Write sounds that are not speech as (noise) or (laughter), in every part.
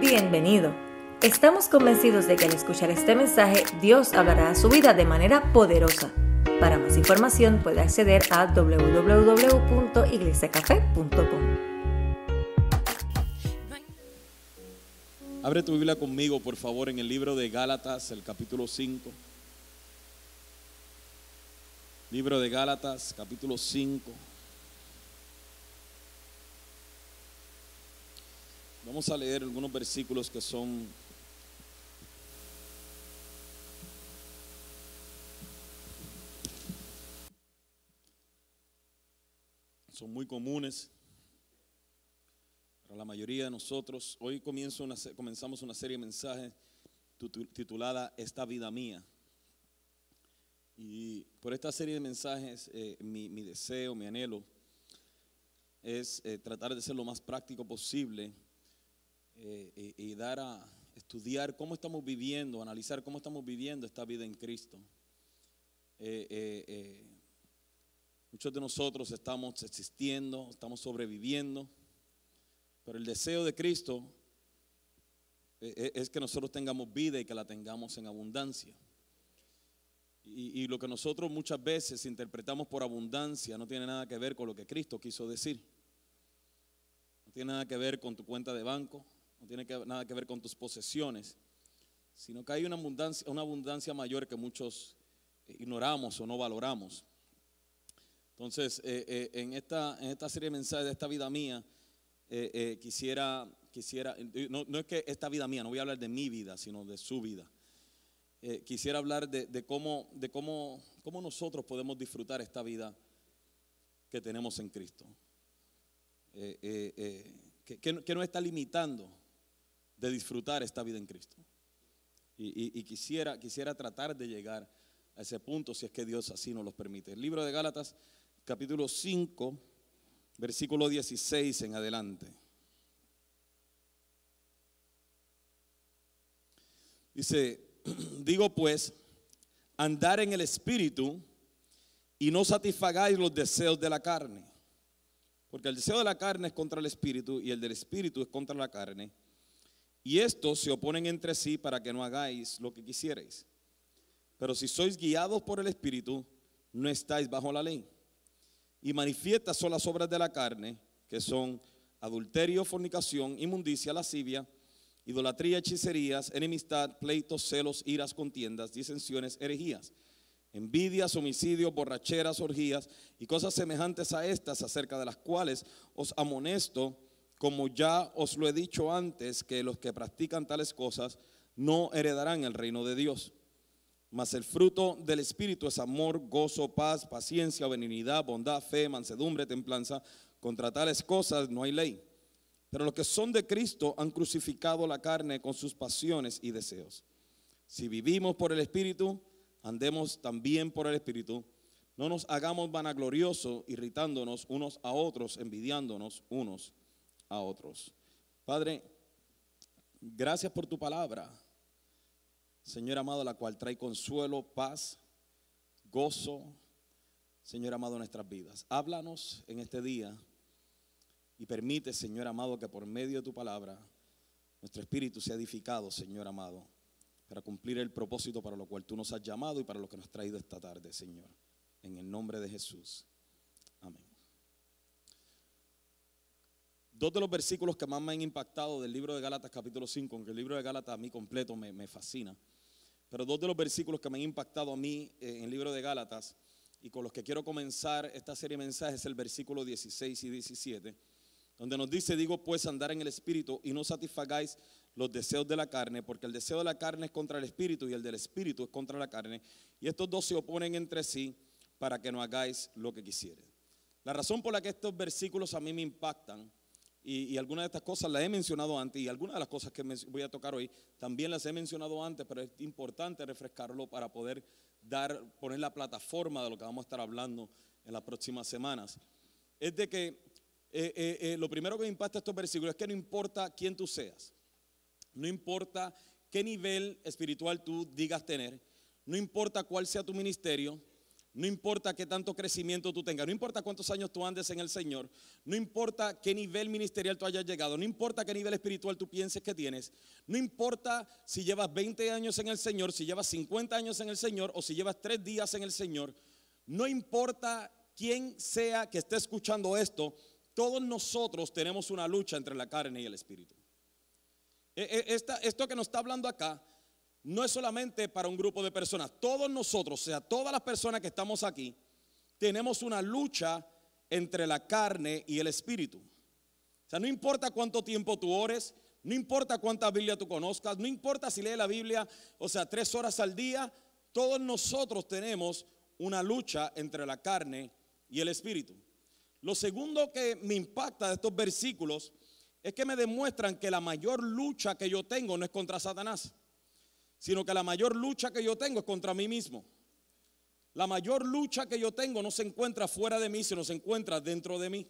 Bienvenido. Estamos convencidos de que al escuchar este mensaje Dios hablará a su vida de manera poderosa. Para más información puede acceder a www.iglesiacafe.com. Abre tu Biblia conmigo, por favor, en el libro de Gálatas, el capítulo 5. Libro de Gálatas, capítulo 5. Vamos a leer algunos versículos que son son muy comunes para la mayoría de nosotros. Hoy comienzo una, comenzamos una serie de mensajes titulada Esta vida mía. Y por esta serie de mensajes, eh, mi, deseo, mi anhelo es eh, tratar de ser lo más práctico posible eh, y, dar a estudiar cómo estamos viviendo, analizar cómo estamos viviendo esta vida en Cristo. muchos de nosotros estamos existiendo, estamos sobreviviendo, pero el deseo de Cristo es que nosotros tengamos vida y que la tengamos en abundancia. Y, lo que nosotros muchas veces interpretamos por abundancia no tiene nada que ver con lo que Cristo quiso decir. No tiene nada que ver con tu cuenta de banco, no tiene nada que ver con tus posesiones, sino que hay una abundancia, una abundancia mayor que muchos ignoramos o no valoramos. Entonces, eh, eh, en, esta, en esta serie de mensajes de esta vida mía, eh, quisiera, quisiera no, no es que esta vida mía, no voy a hablar de mi vida, sino de su vida. Eh, quisiera hablar de, cómo, de cómo, cómo, nosotros podemos disfrutar esta vida que tenemos en Cristo. Eh, eh, que, nos está limitando de disfrutar esta vida en Cristo. Y, quisiera, quisiera tratar de llegar a ese punto si es que Dios así nos lo permite. El libro de Gálatas, capítulo 5, versículo 16 en adelante. Dice, (clears throat) digo pues, andar en el espíritu y no satisfagáis los deseos de la carne. Porque el deseo de la carne es contra el espíritu y el del espíritu es contra la carne. Y estos se oponen entre sí para que no hagáis lo que quisierais. Pero si sois guiados por el espíritu, no estáis bajo la ley. Y manifiestas son las obras de la carne, que son adulterio, fornicación, inmundicia, lascivia idolatría, hechicerías, enemistad, pleitos, celos, iras, contiendas, disensiones, herejías, envidias, homicidios, borracheras, orgías y cosas semejantes a estas, acerca de las cuales os amonesto, como ya os lo he dicho antes, que los que practican tales cosas no heredarán el reino de Dios. Mas el fruto del Espíritu es amor, gozo, paz, paciencia, benignidad, bondad, fe, mansedumbre, templanza. Contra tales cosas no hay ley. Pero los que son de Cristo han crucificado la carne con sus pasiones y deseos. Si vivimos por el Espíritu, andemos también por el Espíritu. No nos hagamos vanagloriosos, irritándonos unos a otros, envidiándonos unos a otros. Padre, gracias por tu palabra, Señor amado, la cual trae consuelo, paz, gozo, Señor amado, en nuestras vidas. Háblanos en este día y permite, Señor amado, que por medio de tu palabra nuestro espíritu sea edificado, Señor amado, para cumplir el propósito para lo cual tú nos has llamado y para lo que nos has traído esta tarde, Señor. En el nombre de Jesús. Amén. Dos de los versículos que más me han impactado del libro de Gálatas capítulo 5, aunque el libro de Gálatas a mí completo me, fascina, pero dos de los versículos que me han impactado a mí eh, en el libro de Gálatas y con los que quiero comenzar esta serie de mensajes es el versículo 16 y 17 donde nos dice, digo pues andar en el espíritu y no satisfagáis los deseos de la carne, porque el deseo de la carne es contra el espíritu y el del espíritu es contra la carne, y estos dos se oponen entre sí para que no hagáis lo que quisieres. La razón por la que estos versículos a mí me impactan, y, algunas de estas cosas las he mencionado antes, y algunas de las cosas que voy a tocar hoy también las he mencionado antes, pero es importante refrescarlo para poder dar, poner la plataforma de lo que vamos a estar hablando en las próximas semanas. Es de que eh, eh, eh, lo primero que me impacta estos versículos es que no importa quién tú seas, no importa qué nivel espiritual tú digas tener, no importa cuál sea tu ministerio, no importa qué tanto crecimiento tú tengas, no importa cuántos años tú andes en el Señor, no importa qué nivel ministerial tú hayas llegado, no importa qué nivel espiritual tú pienses que tienes, no importa si llevas 20 años en el Señor, si llevas 50 años en el Señor o si llevas 3 días en el Señor, no importa quién sea que esté escuchando esto, todos nosotros tenemos una lucha entre la carne y el espíritu. E, e, esto que nos está hablando acá no es solamente para un grupo de personas. Todos nosotros, o sea, todas las personas que estamos aquí, tenemos una lucha entre la carne y el espíritu. O sea, no importa cuánto tiempo tú ores, no importa cuánta Biblia tú conozcas, no importa si lees la Biblia, o sea, tres horas al día, todos nosotros tenemos una lucha entre la carne y el espíritu. Lo segundo que me impacta de estos versículos es que me demuestran que la mayor lucha que yo tengo no es contra Satanás sino que la mayor lucha que yo tengo es contra mí mismo. La mayor lucha que yo tengo no se encuentra fuera de mí, sino se encuentra dentro de mí.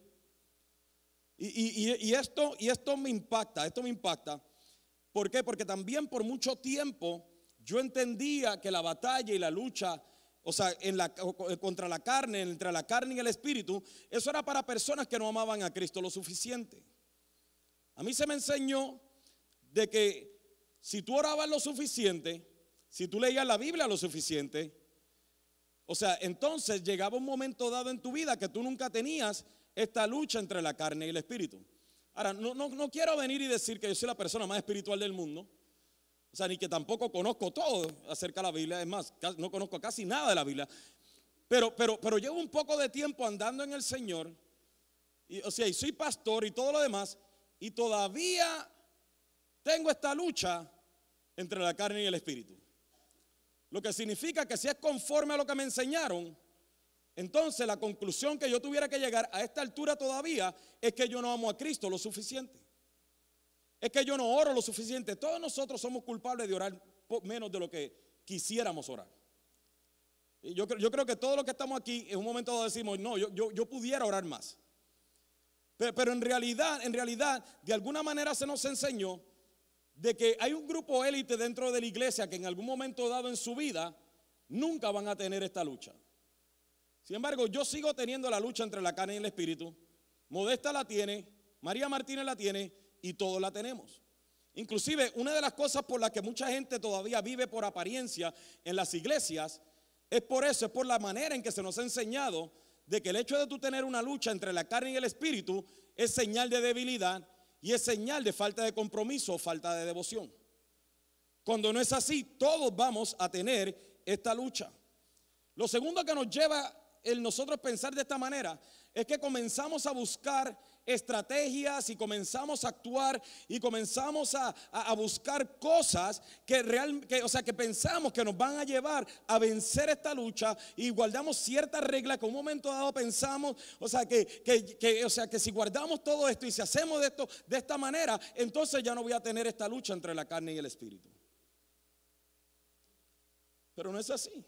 Y, esto, y esto me impacta, esto me impacta. ¿Por qué? Porque también por mucho tiempo yo entendía que la batalla y la lucha, o sea, en la, contra la carne, entre la carne y el espíritu, eso era para personas que no amaban a Cristo lo suficiente. A mí se me enseñó de que si tú orabas lo suficiente, si tú leías la Biblia lo suficiente, o sea, entonces llegaba un momento dado en tu vida que tú nunca tenías esta lucha entre la carne y el espíritu. Ahora, no, no, quiero venir y decir que yo soy la persona más espiritual del mundo, o sea, ni que tampoco conozco todo acerca de la Biblia, es más, no conozco casi nada de la Biblia, pero, pero, pero llevo un poco de tiempo andando en el Señor, y, o sea, y soy pastor y todo lo demás, y todavía tengo esta lucha entre la carne y el espíritu. Lo que significa que si es conforme a lo que me enseñaron, entonces la conclusión que yo tuviera que llegar a esta altura todavía es que yo no amo a Cristo lo suficiente. Es que yo no oro lo suficiente. Todos nosotros somos culpables de orar menos de lo que quisiéramos orar. yo, yo creo que todos los que estamos aquí en un momento dado decimos, no, yo, yo, yo pudiera orar más. Pero, pero en realidad, en realidad, de alguna manera se nos enseñó de que hay un grupo élite dentro de la iglesia que en algún momento dado en su vida nunca van a tener esta lucha. Sin embargo, yo sigo teniendo la lucha entre la carne y el espíritu. Modesta la tiene, María Martínez la tiene y todos la tenemos. Inclusive, una de las cosas por las que mucha gente todavía vive por apariencia en las iglesias es por eso, es por la manera en que se nos ha enseñado de que el hecho de tú tener una lucha entre la carne y el espíritu es señal de debilidad y es señal de falta de compromiso o falta de devoción. Cuando no es así, todos vamos a tener esta lucha. Lo segundo que nos lleva el nosotros pensar de esta manera es que comenzamos a buscar estrategias y comenzamos a actuar y comenzamos a, buscar cosas que real, o sea, que pensamos que nos van a llevar a vencer esta lucha y guardamos ciertas reglas que un momento dado pensamos, o sea, que, que, o sea, que si guardamos todo esto y si hacemos esto de esta manera, entonces ya no voy a tener esta lucha entre la carne y el espíritu. Pero no es así.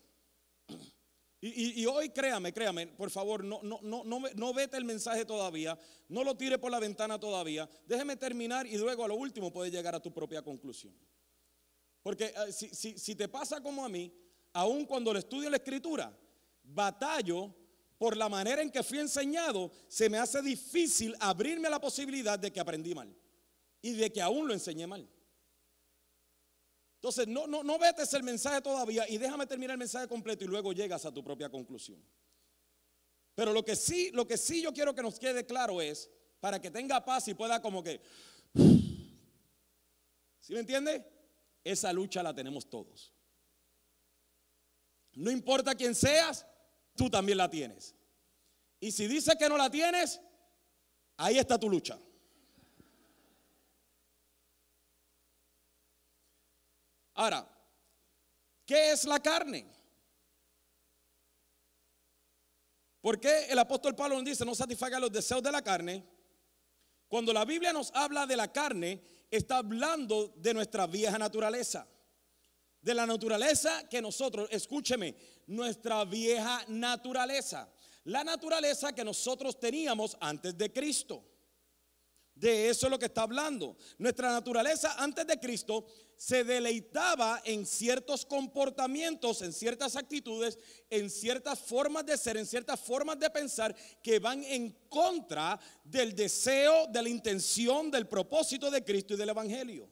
Y, hoy créame, créame, por favor, no, no, no, no, no vete el mensaje todavía, no lo tire por la ventana todavía, déjeme terminar y luego a lo último puedes llegar a tu propia conclusión. Porque eh, si, si, si te pasa como a mí, aun cuando le estudio la escritura, batallo por la manera en que fui enseñado, se me hace difícil abrirme a la posibilidad de que aprendí mal y de que aún lo enseñé mal. Entonces, no, no, no el mensaje todavía y déjame terminar el mensaje completo y luego llegas a tu propia conclusión. Pero lo que sí, lo que sí yo quiero que nos quede claro es, para que tenga paz y pueda como que... ¿Sí me entiende? Esa lucha la tenemos todos. No importa quién seas, tú también la tienes. Y si dices que no la tienes, ahí está tu lucha. Ahora, ¿qué es la carne? ¿Por qué el apóstol Pablo nos dice no satisfaga los deseos de la carne? Cuando la Biblia nos habla de la carne, está hablando de nuestra vieja naturaleza. De la naturaleza que nosotros, escúcheme, nuestra vieja naturaleza. La naturaleza que nosotros teníamos antes de Cristo. De eso es lo que está hablando. Nuestra naturaleza antes de Cristo se deleitaba en ciertos comportamientos, en ciertas actitudes, en ciertas formas de ser, en ciertas formas de pensar que van en contra del deseo, de la intención, del propósito de Cristo y del Evangelio.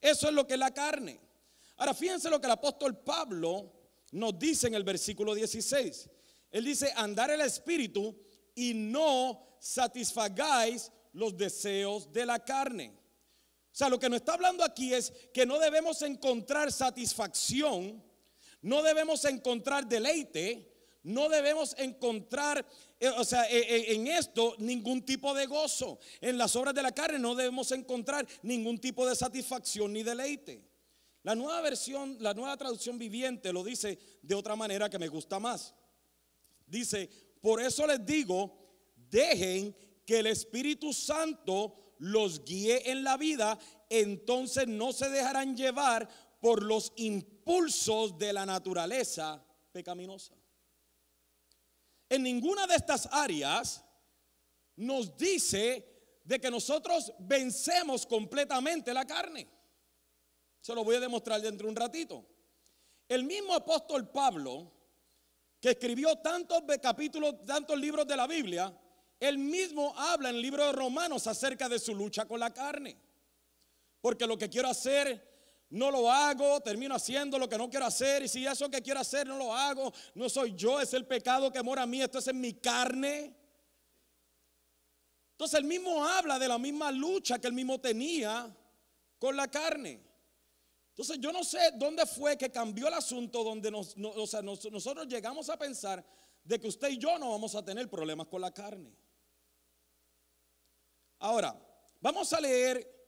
Eso es lo que es la carne. Ahora fíjense lo que el apóstol Pablo nos dice en el versículo 16. Él dice, andar el Espíritu y no satisfagáis los deseos de la carne. O sea, lo que nos está hablando aquí es que no debemos encontrar satisfacción, no debemos encontrar deleite, no debemos encontrar, eh, o sea, eh, eh, en esto ningún tipo de gozo. En las obras de la carne no debemos encontrar ningún tipo de satisfacción ni deleite. La nueva versión, la nueva traducción viviente lo dice de otra manera que me gusta más. Dice, por eso les digo, dejen que el Espíritu Santo los guíe en la vida, entonces no se dejarán llevar por los impulsos de la naturaleza pecaminosa. En ninguna de estas áreas nos dice de que nosotros vencemos completamente la carne. Se lo voy a demostrar dentro de un ratito. El mismo apóstol Pablo, que escribió tantos capítulos, tantos libros de la Biblia, él mismo habla en el libro de Romanos acerca de su lucha con la carne. Porque lo que quiero hacer no lo hago, termino haciendo lo que no quiero hacer. Y si eso que quiero hacer no lo hago, no soy yo, es el pecado que mora a mí, esto es en mi carne. Entonces él mismo habla de la misma lucha que él mismo tenía con la carne. Entonces yo no sé dónde fue que cambió el asunto donde nosotros llegamos a pensar de que usted y yo no vamos a tener problemas con la carne. Ahora, vamos a leer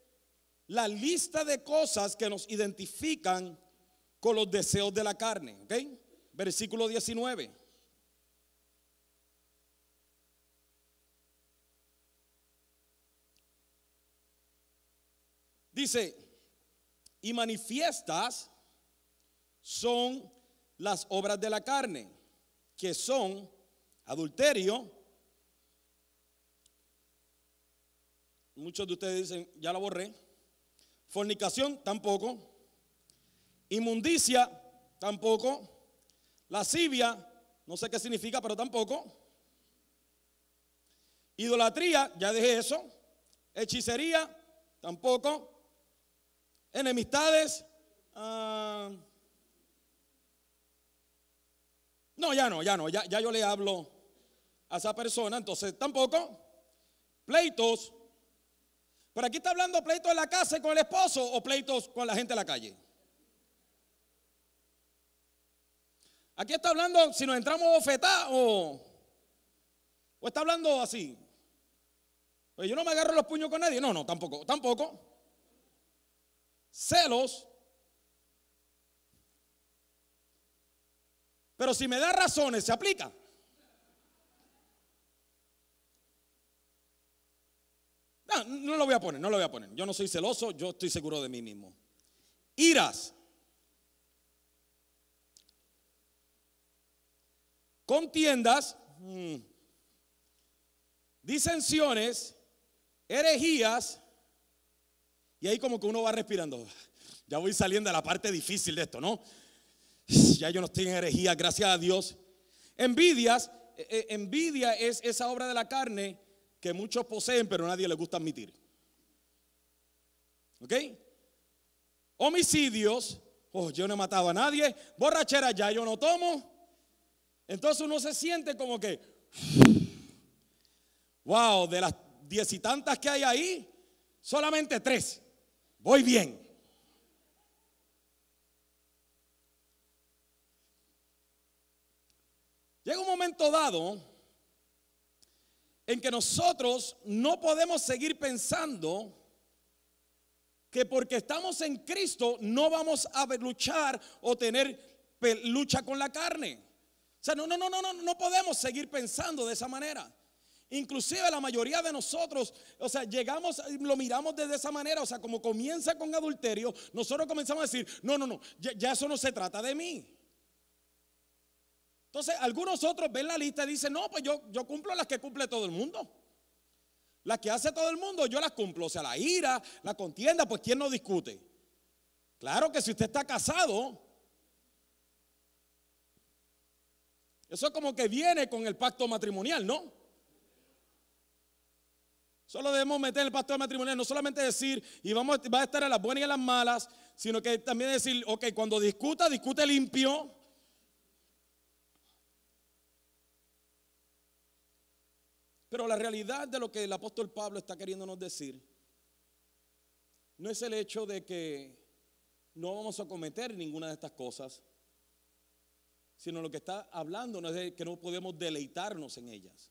la lista de cosas que nos identifican con los deseos de la carne, ¿ok? Versículo 19. Dice, y manifiestas son las obras de la carne, que son adulterio, Muchos de ustedes dicen, ya la borré. Fornicación, tampoco. Inmundicia, tampoco. Lascivia, no sé qué significa, pero tampoco. Idolatría, ya dejé eso. Hechicería, tampoco. Enemistades, ah, no, ya no, ya no, ya, ya yo le hablo a esa persona, entonces tampoco. Pleitos, pero aquí está hablando pleitos en la casa y con el esposo o pleitos con la gente en la calle. Aquí está hablando si nos entramos bofetá o, o está hablando así. Pues yo no me agarro los puños con nadie. No, no, tampoco, tampoco. Celos. Pero si me da razones, se aplica. No, lo voy a poner, no lo voy a poner. Yo no soy celoso, yo estoy seguro de mí mismo. Iras. Contiendas. Mm, disensiones. Herejías. Y ahí como que uno va respirando. Ya voy saliendo de la parte difícil de esto, ¿no? Ya yo no estoy en herejía, gracias a Dios. Envidias. Eh, eh, envidia es esa obra de la carne que muchos poseen, pero nadie les gusta admitir. ¿Ok? Homicidios, oh, yo no he matado a nadie. Borrachera, ya yo no tomo. Entonces uno se siente como que, wow, de las diez y tantas que hay ahí, solamente tres. Voy bien. Llega un momento dado en que nosotros no podemos seguir pensando que porque estamos en Cristo no vamos a luchar o tener lucha con la carne. O sea, no, no, no, no, no, podemos seguir pensando de esa manera. Inclusive la mayoría de nosotros, o sea, llegamos, lo miramos de esa manera, o sea, como comienza con adulterio, nosotros comenzamos a decir, no, no, no, ya eso no se trata de mí. Entonces, algunos otros ven la lista y dicen, no, pues yo, yo cumplo las que cumple todo el mundo. Las que hace todo el mundo, yo las cumplo. O sea, la ira, la contienda, pues ¿quién no discute? Claro que si usted está casado, eso es como que viene con el pacto matrimonial, ¿no? Solo debemos meter el pacto matrimonial, no solamente decir, y vamos, va a estar en las buenas y en las malas, sino que también decir, ok, cuando discuta, discute limpio. Pero la realidad de lo que el apóstol Pablo está queriéndonos decir no es el hecho de que no vamos a cometer ninguna de estas cosas, sino lo que está hablando no es de que no podemos deleitarnos en ellas.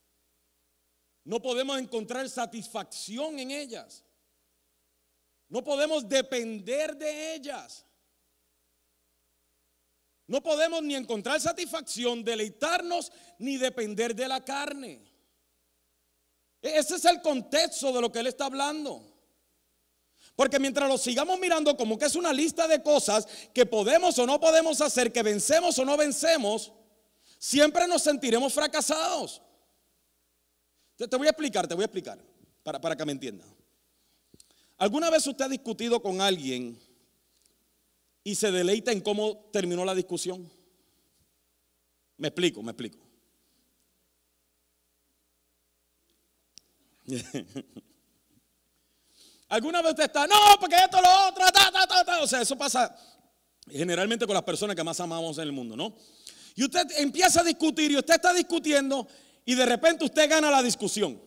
No podemos encontrar satisfacción en ellas. No podemos depender de ellas. No podemos ni encontrar satisfacción, deleitarnos, ni depender de la carne. Ese es el contexto de lo que él está hablando. Porque mientras lo sigamos mirando como que es una lista de cosas que podemos o no podemos hacer, que vencemos o no vencemos, siempre nos sentiremos fracasados. Te, te voy a explicar, te voy a explicar, para, para que me entienda. ¿Alguna vez usted ha discutido con alguien y se deleita en cómo terminó la discusión? Me explico, me explico. (laughs) Alguna vez usted está, no, porque esto, lo otro, ta, ta, ta. O sea, eso pasa generalmente con las personas que más amamos en el mundo, ¿no? Y usted empieza a discutir y usted está discutiendo y de repente usted gana la discusión.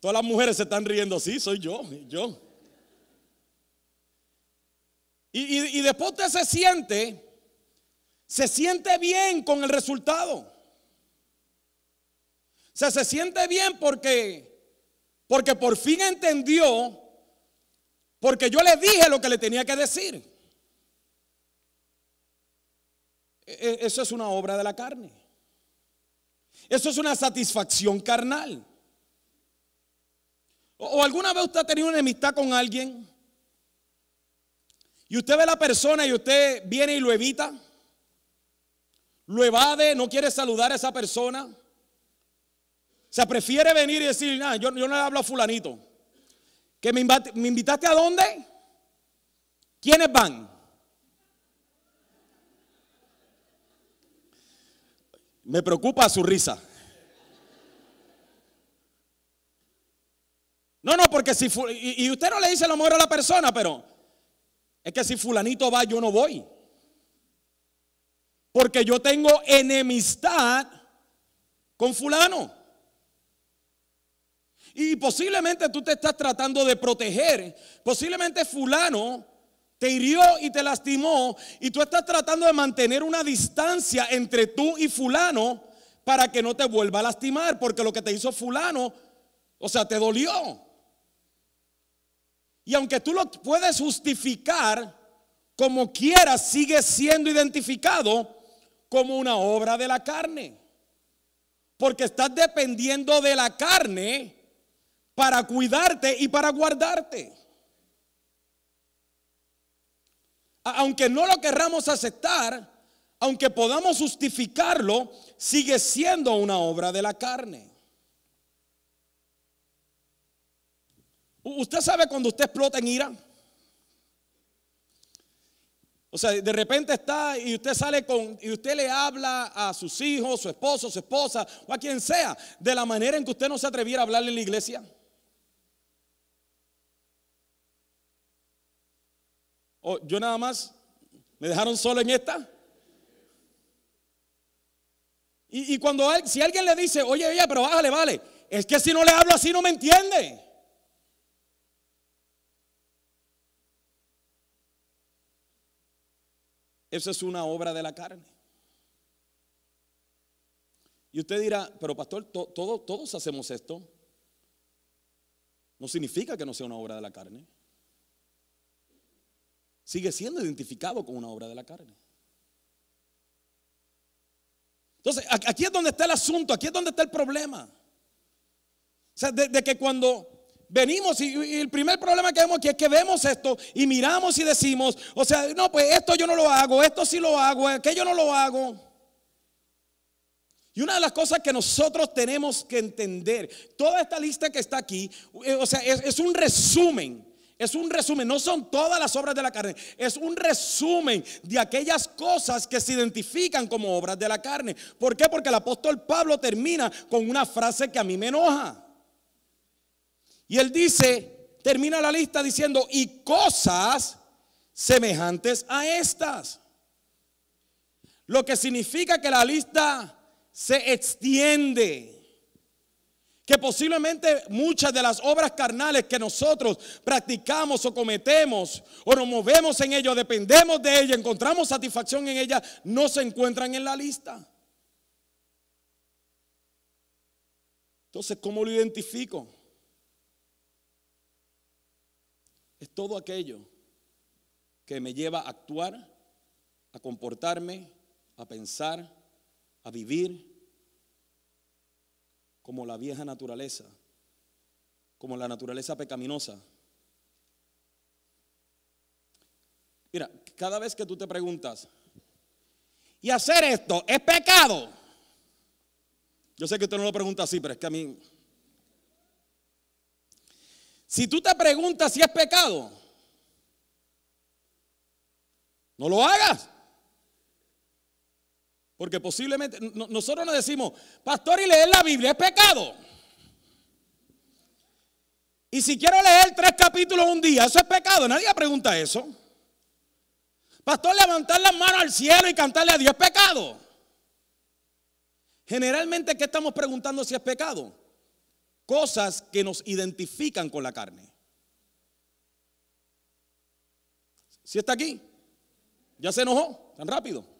Todas las mujeres se están riendo, sí, soy yo, yo. Y, y después usted se siente, se siente bien con el resultado. O se siente bien porque porque por fin entendió, porque yo le dije lo que le tenía que decir. E, e, eso es una obra de la carne. Eso es una satisfacción carnal. O, alguna vez usted ha tenido una enemistad con alguien y usted ve a la persona y usted viene y lo evita, lo evade, no quiere saludar a esa persona. Sea, prefiere venir y decir, nada, yo, no le hablo a fulanito. ¿Que me, me invitaste a dónde? ¿Quiénes van? Me preocupa su risa. No, no, porque si y, y, usted no le dice lo mejor a la persona, pero es que si fulanito va, yo no voy. Porque yo tengo enemistad con fulano. Y posiblemente tú te estás tratando de proteger. Posiblemente fulano te hirió y te lastimó y tú estás tratando de mantener una distancia entre tú y fulano para que no te vuelva a lastimar, porque lo que te hizo fulano, o sea, te dolió. Y aunque tú lo puedes justificar como quieras, sigue siendo identificado como una obra de la carne. Porque estás dependiendo de la carne para cuidarte y para guardarte. Aunque no lo querramos aceptar, aunque podamos justificarlo, sigue siendo una obra de la carne. ¿Usted sabe cuando usted explota en ira? O sea, de repente está y usted sale con, y usted le habla a sus hijos, su esposo, su esposa, o a quien sea, de la manera en que usted no se atreviera a hablarle en la iglesia. O yo nada más, me dejaron solo en esta. Y, cuando si alguien le dice, oye, oye, pero bájale, vale, es que si no le hablo así no me entiende. Eso es una obra de la carne. Y usted dirá, pero pastor, todos hacemos esto. No significa que no sea una obra de la carne sigue siendo identificado como una obra de la carne. Entonces, aquí es donde está el asunto, aquí es donde está el problema. O sea, de, que cuando venimos y, el primer problema que vemos aquí es que vemos esto y miramos y decimos, o sea, no, pues esto yo no lo hago, esto sí lo hago, aquello no lo hago. Y una de las cosas que nosotros tenemos que entender, toda esta lista que está aquí, eh, o sea, es, un resumen. Es un resumen, no son todas las obras de la carne, es un resumen de aquellas cosas que se identifican como obras de la carne. ¿Por qué? Porque el apóstol Pablo termina con una frase que a mí me enoja. Y él dice, termina la lista diciendo, y cosas semejantes a estas. Lo que significa que la lista se extiende. Que posiblemente muchas de las obras carnales que nosotros practicamos o cometemos o nos movemos en ello, dependemos de ella, encontramos satisfacción en ella, no se encuentran en la lista. Entonces, ¿cómo lo identifico? Es todo aquello que me lleva a actuar, a comportarme, a pensar, a vivir como la vieja naturaleza, como la naturaleza pecaminosa. Mira, cada vez que tú te preguntas, ¿y hacer esto es pecado? Yo sé que usted no lo pregunta así, pero es que a mí... Si tú te preguntas si es pecado, no lo hagas. Porque posiblemente nosotros nos decimos, pastor, y leer la Biblia es pecado. Y si quiero leer tres capítulos un día, eso es pecado. Nadie pregunta eso. Pastor, levantar las manos al cielo y cantarle a Dios es pecado. Generalmente, ¿qué estamos preguntando si es pecado? Cosas que nos identifican con la carne. Si está aquí, ya se enojó tan rápido.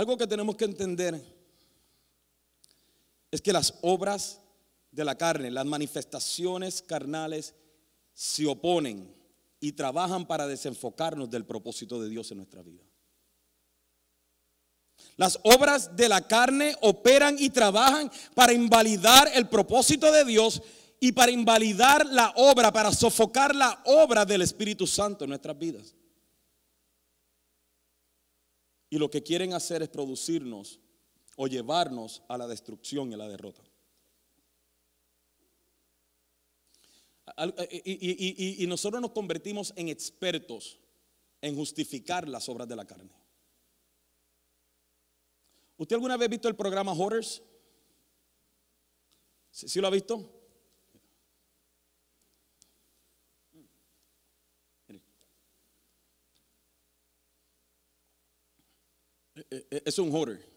Algo que tenemos que entender es que las obras de la carne, las manifestaciones carnales, se oponen y trabajan para desenfocarnos del propósito de Dios en nuestra vida. Las obras de la carne operan y trabajan para invalidar el propósito de Dios y para invalidar la obra, para sofocar la obra del Espíritu Santo en nuestras vidas. Y lo que quieren hacer es producirnos o llevarnos a la destrucción y a la derrota. Y, nosotros nos convertimos en expertos en justificar las obras de la carne. ¿Usted alguna vez ha visto el programa Hoarders? ¿Sí, lo ha visto? Es un hoarder.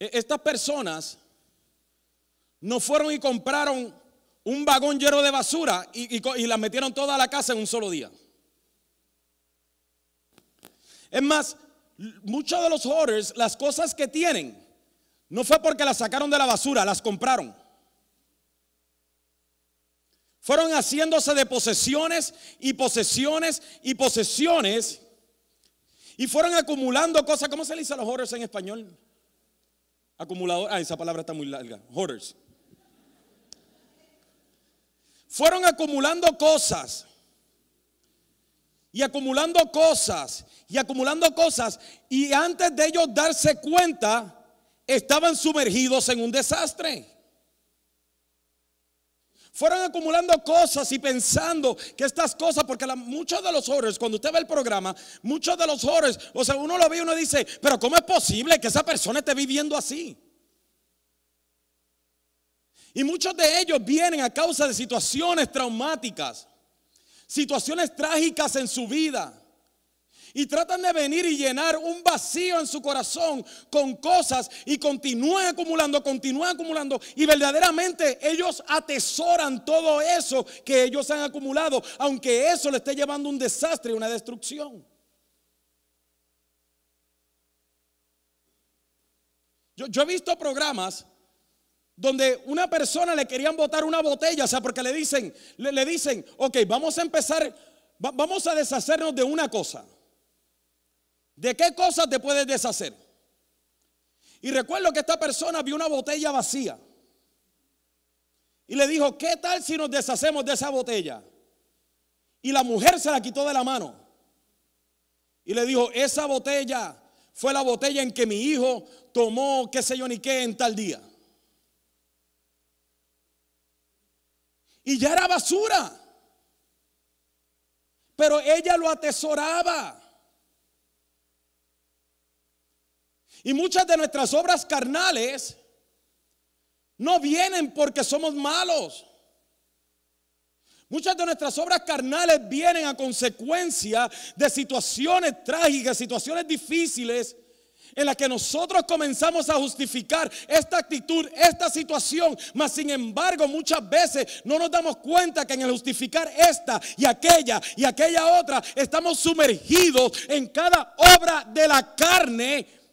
E, estas personas no fueron y compraron un vagón lleno de basura y, y, las metieron toda la casa en un solo día. Es más, muchos de los hoarders, las cosas que tienen, no fue porque las sacaron de la basura, las compraron. Fueron haciéndose de posesiones y posesiones y posesiones. Y fueron acumulando cosas. ¿Cómo se le dice a los hoarders en español? Acumulador. Ah, esa palabra está muy larga. Hoarders. Fueron acumulando cosas. Y acumulando cosas. Y acumulando cosas. Y antes de ellos darse cuenta, estaban sumergidos en un desastre. Fueron acumulando cosas y pensando que estas cosas, porque muchos de los horrores, cuando usted ve el programa, muchos de los horrores, o sea, uno lo ve y uno dice, pero ¿cómo es posible que esa persona esté viviendo así? Y muchos de ellos vienen a causa de situaciones traumáticas, situaciones trágicas en su vida. Y tratan de venir y llenar un vacío en su corazón con cosas y continúan acumulando, continúan acumulando. Y verdaderamente ellos atesoran todo eso que ellos han acumulado, aunque eso le esté llevando un desastre y una destrucción. Yo, he visto programas donde una persona le querían botar una botella, o sea, porque le dicen, le, dicen, ok, vamos a empezar, vamos a deshacernos de una cosa. ¿De qué cosas te puedes deshacer? Y recuerdo que esta persona vio una botella vacía. Y le dijo, ¿qué tal si nos deshacemos de esa botella? Y la mujer se la quitó de la mano. Y le dijo, esa botella fue la botella en que mi hijo tomó, qué sé yo ni qué, en tal día. Y ya era basura. Pero ella lo atesoraba. Y muchas de nuestras obras carnales no vienen porque somos malos. Muchas de nuestras obras carnales vienen a consecuencia de situaciones trágicas, situaciones difíciles en las que nosotros comenzamos a justificar esta actitud, esta situación, mas sin embargo muchas veces no nos damos cuenta que en el justificar esta y aquella y aquella otra estamos sumergidos en cada obra de la carne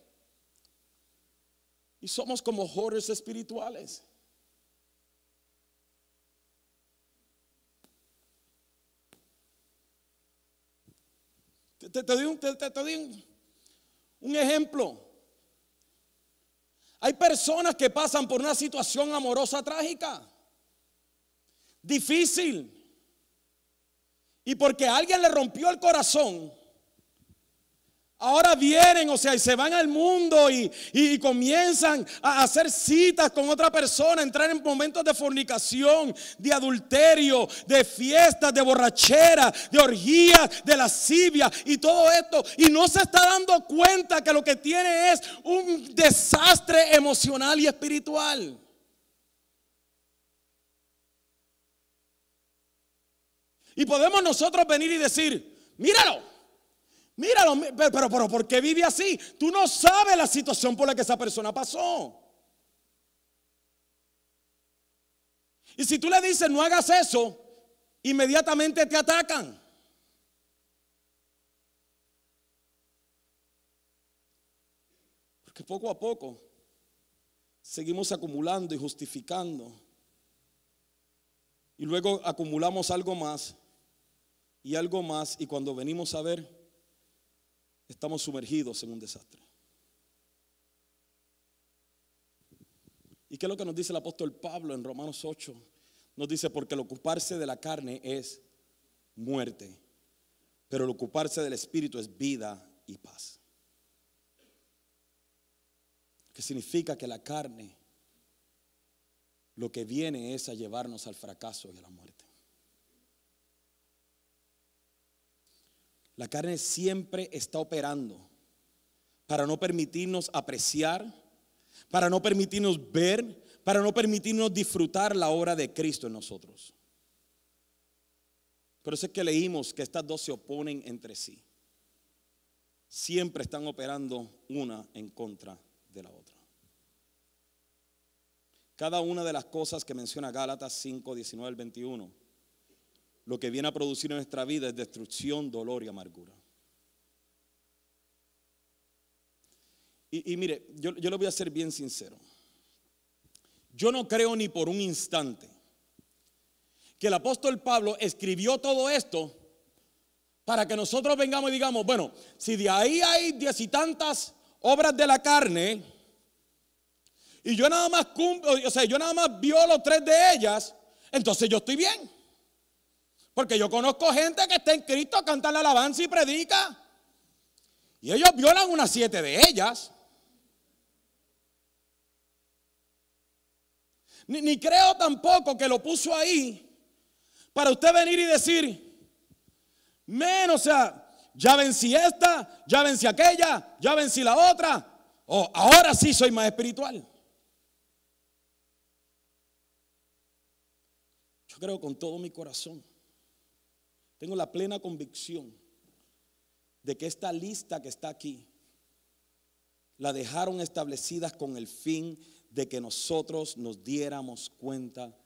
y somos como horrores espirituales. Te, doy, un, un ejemplo. Hay personas que pasan por una situación amorosa trágica, difícil. Y porque alguien le rompió el corazón, Ahora vienen, o sea, y se van al mundo y, comienzan a hacer citas con otra persona, entrar en momentos de fornicación, de adulterio, de fiestas, de borrachera, de orgías, de lascivia y todo esto. Y no se está dando cuenta que lo que tiene es un desastre emocional y espiritual. Y podemos nosotros venir y decir, míralo. Míralo, pero, pero, ¿por qué vive así? Tú no sabes la situación por la que esa persona pasó. Y si tú le dices no hagas eso, inmediatamente te atacan. Porque poco a poco seguimos acumulando y justificando. Y luego acumulamos algo más y algo más. Y cuando venimos a ver, estamos sumergidos en un desastre. ¿Y qué es lo que nos dice el apóstol Pablo en Romanos 8? Nos dice, porque el ocuparse de la carne es muerte, pero el ocuparse del espíritu es vida y paz. Que significa que la carne lo que viene es a llevarnos al fracaso y a la muerte. La carne siempre está operando para no permitirnos apreciar, para no permitirnos ver, para no permitirnos disfrutar la obra de Cristo en nosotros. Por eso es que leímos que estas dos se oponen entre sí. Siempre están operando una en contra de la otra. Cada una de las cosas que menciona Gálatas 5, 19 al 21 lo que viene a producir en nuestra vida es destrucción, dolor y amargura. Y, mire, yo, yo le voy a ser bien sincero. Yo no creo ni por un instante que el apóstol Pablo escribió todo esto para que nosotros vengamos y digamos, bueno, si de ahí hay diez y tantas obras de la carne, y yo nada más cumplo, o sea, yo nada más violo tres de ellas, entonces yo estoy bien. Porque yo conozco gente que está en Cristo, canta la alabanza y predica. Y ellos violan unas siete de ellas. Ni, creo tampoco que lo puso ahí para usted venir y decir, menos, o sea, ya vencí esta, ya vencí aquella, ya vencí la otra, o ahora sí soy más espiritual. Yo creo con todo mi corazón tengo la plena convicción de que esta lista que está aquí la dejaron establecidas con el fin de que nosotros nos diéramos cuenta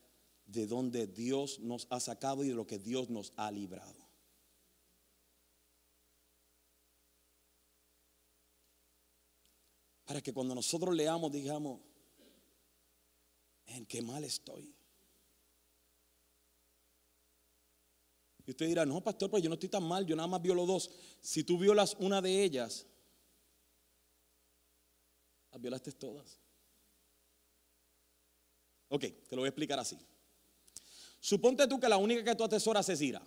de dónde Dios nos ha sacado y de lo que Dios nos ha librado. Para que cuando nosotros leamos digamos, en qué mal estoy. Y usted dirá, no, pastor, pues yo no estoy tan mal, yo nada más violo dos. Si tú violas una de ellas, las violaste todas. Ok, te lo voy a explicar así. Suponte tú que la única que tú atesoras es ira.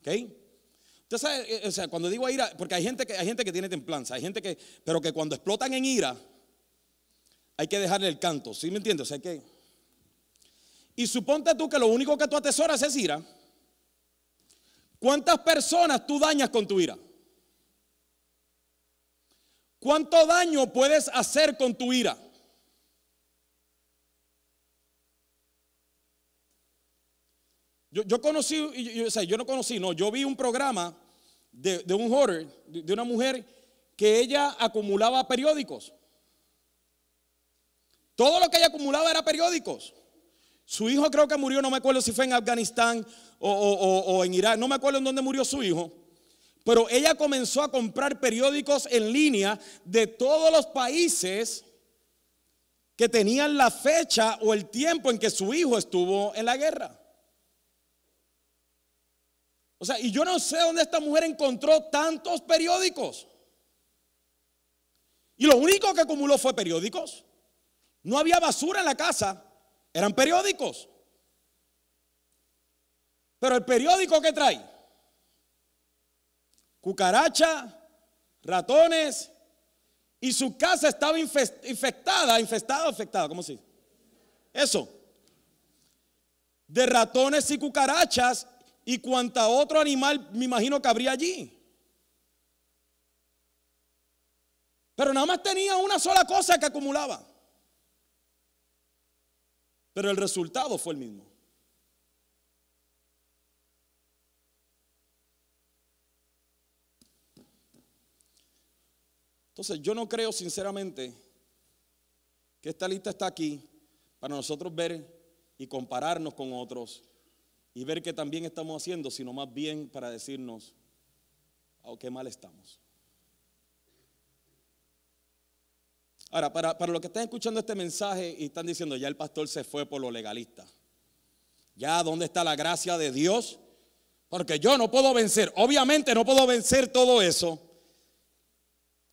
¿Ok? Usted sabe, eh, o sea, cuando digo ira, porque hay gente que, hay gente que tiene templanza, hay gente que, pero que cuando explotan en ira, hay que dejarle el canto, ¿sí me entiendes? O sea, que, y suponte tú que lo único que tú atesoras es ira. ¿Cuántas personas tú dañas con tu ira? ¿Cuánto daño puedes hacer con tu ira? Yo, conocí, o sea, yo no conocí, no, yo vi un programa de, un horror, de, una mujer que ella acumulaba periódicos. Todo lo que ella acumulaba era periódicos. Su hijo creo que murió, no me acuerdo si fue en Afganistán o, en Irak, no me acuerdo en dónde murió su hijo. Pero ella comenzó a comprar periódicos en línea de todos los países que tenían la fecha o el tiempo en que su hijo estuvo en la guerra. O sea, y yo no sé dónde esta mujer encontró tantos periódicos. Y lo único que acumuló fue periódicos. No había basura en la casa, eran periódicos. Pero el periódico que trae, cucaracha, ratones, y su casa estaba infectada, infestada, infectada, ¿cómo se dice? Eso. De ratones y cucarachas y cuanta otro animal me imagino que habría allí. Pero nada más tenía una sola cosa que acumulaba. Pero el resultado fue el mismo. Entonces yo no creo sinceramente que esta lista está aquí para nosotros ver y compararnos con otros y ver qué también estamos haciendo, sino más bien para decirnos, oh, qué mal estamos. Ahora, para, para los que están escuchando este mensaje y están diciendo, ya el pastor se fue por lo legalista. Ya, ¿dónde está la gracia de Dios? Porque yo no puedo vencer, obviamente no puedo vencer todo eso.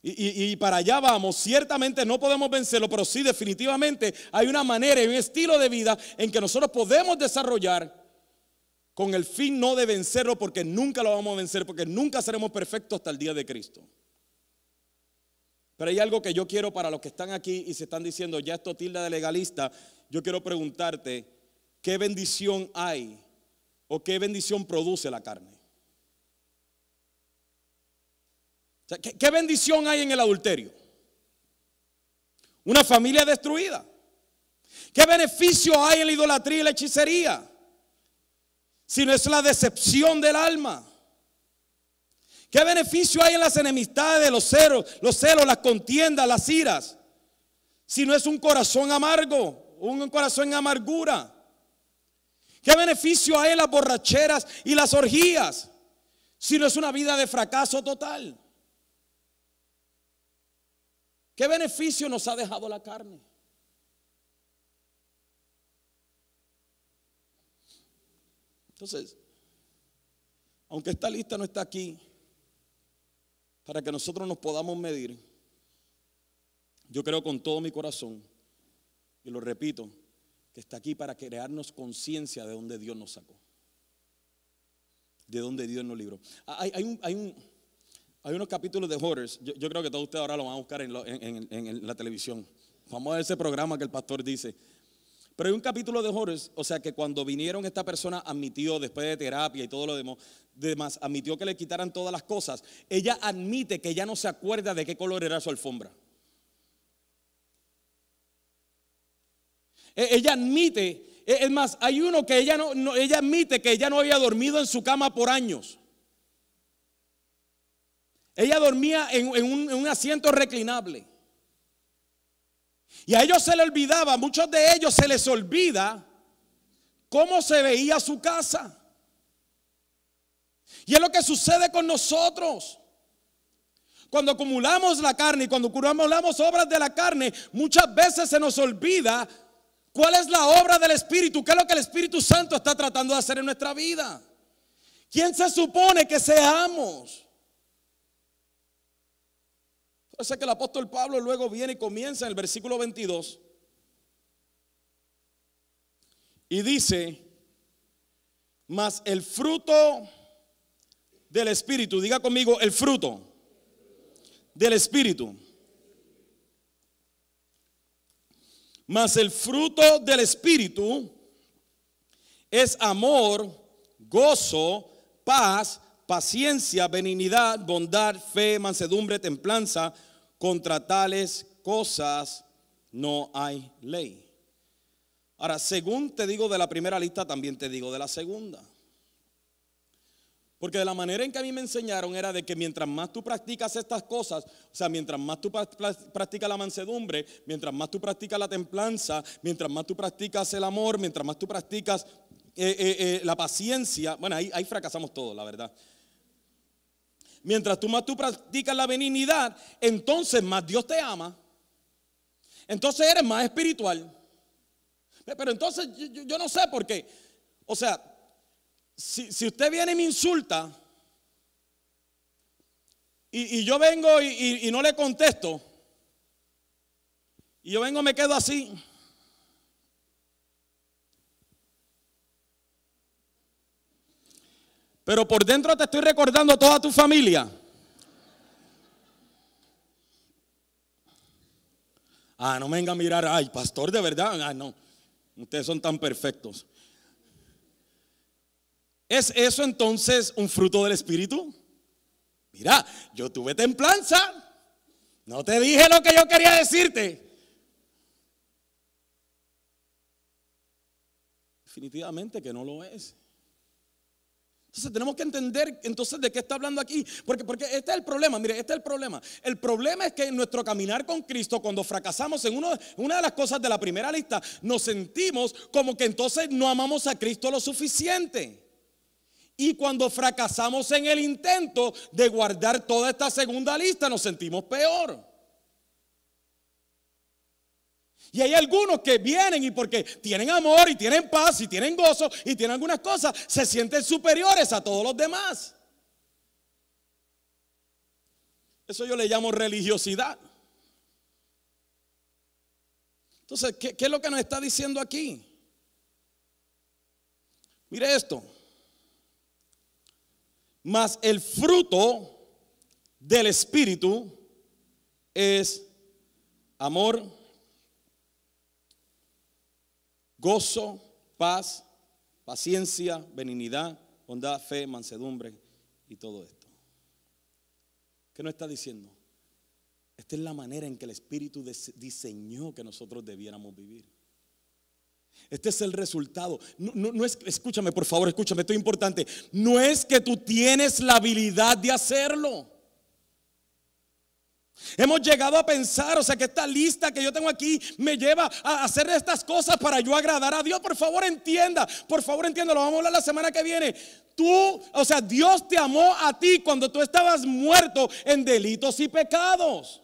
Y, y, para allá vamos, ciertamente no podemos vencerlo, pero sí definitivamente hay una manera y un estilo de vida en que nosotros podemos desarrollar con el fin no de vencerlo porque nunca lo vamos a vencer, porque nunca seremos perfectos hasta el día de Cristo. Pero hay algo que yo quiero para los que están aquí y se están diciendo, ya esto tilda de legalista, yo quiero preguntarte, ¿qué bendición hay o qué bendición produce la carne? ¿qué, ¿Qué bendición hay en el adulterio? Una familia destruida. ¿Qué beneficio hay en la idolatría y la hechicería? sino es la decepción del alma. ¿Qué beneficio hay en las enemistades, los celos, los celos, las contiendas, las iras? Si no es un corazón amargo, un corazón en amargura. ¿Qué beneficio hay en las borracheras y las orgías? Si no es una vida de fracaso total. ¿Qué beneficio nos ha dejado la carne? Entonces, aunque esta lista no está aquí para que nosotros nos podamos medir, yo creo con todo mi corazón, y lo repito, que está aquí para crearnos conciencia de dónde Dios nos sacó, de dónde Dios nos libró. Hay, unos capítulos de Horrors, yo, creo que todos ustedes ahora lo van a buscar en la televisión. Vamos a ese programa que el pastor dice. Pero hay un capítulo de Horus, o sea que cuando vinieron esta persona admitió, después de terapia y todo lo demás, admitió que le quitaran todas las cosas. Ella admite que ya no se acuerda de qué color era su alfombra. E, ella admite, e, es más, hay uno que ella no, ella admite que ella no había dormido en su cama por años. Ella dormía en un asiento reclinable. Y a ellos se les olvidaba, muchos de ellos se les olvida cómo se veía su casa. Y es lo que sucede con nosotros. Cuando acumulamos la carne y cuando acumulamos obras de la carne, muchas veces se nos olvida cuál es la obra del Espíritu, qué es lo que el Espíritu Santo está tratando de hacer en nuestra vida. ¿Quién se supone que seamos? Parece que el apóstol Pablo luego viene y comienza en el versículo 22 y dice, mas el fruto del Espíritu. Diga conmigo, el fruto del Espíritu. Mas el fruto del Espíritu es amor, gozo, paz, paciencia, benignidad, bondad, fe, mansedumbre, templanza. Contra tales cosas no hay ley. Ahora, según te digo de la primera lista, también te digo de la segunda. Porque de la manera en que a mí me enseñaron era de que mientras más tú practicas estas cosas, o sea, mientras más tú practicas la mansedumbre, mientras más tú practicas la templanza, mientras más tú practicas el amor, mientras más tú practicas eh, eh, eh, la paciencia, bueno, ahí, ahí fracasamos todos, la verdad. Mientras tú más tú practicas la benignidad, entonces más Dios te ama. Entonces eres más espiritual. Pero entonces yo, no sé por qué. O sea, si, usted viene y me insulta y, yo vengo y, no le contesto, y yo vengo me quedo así. Pero por dentro te estoy recordando toda tu familia. Ah, no venga a mirar, ay, pastor, de verdad. Ah, no. Ustedes son tan perfectos. ¿Es eso entonces un fruto del Espíritu? Mira, yo tuve templanza. No te dije lo que yo quería decirte. Definitivamente que no lo es. Entonces tenemos que entender entonces de qué está hablando aquí. Porque, porque este es el problema, mire, este es el problema. El problema es que en nuestro caminar con Cristo, cuando fracasamos en una de las cosas de la primera lista, nos sentimos como que entonces no amamos a Cristo lo suficiente. Y cuando fracasamos en el intento de guardar toda esta segunda lista, nos sentimos peor. Y hay algunos que vienen y porque tienen amor y tienen paz y tienen gozo y tienen algunas cosas, se sienten superiores a todos los demás. Eso yo le llamo religiosidad. Entonces, ¿qué, es lo que nos está diciendo aquí? Mire esto. Mas el fruto del Espíritu es amor, gozo, paz, paciencia, benignidad, bondad, fe, mansedumbre y todo esto. ¿Qué nos está diciendo? Esta es la manera en que el Espíritu diseñó que nosotros debiéramos vivir. Este es el resultado. No, no, es, escúchame, por favor, escúchame, esto es importante. No es que tú tienes la habilidad de hacerlo. Hemos llegado a pensar, o sea, que esta lista que yo tengo aquí me lleva a hacer estas cosas para yo agradar a Dios. Por favor, entienda, por favor, entienda, lo vamos a hablar la semana que viene. Tú, o sea, Dios te amó a ti cuando tú estabas muerto en delitos y pecados.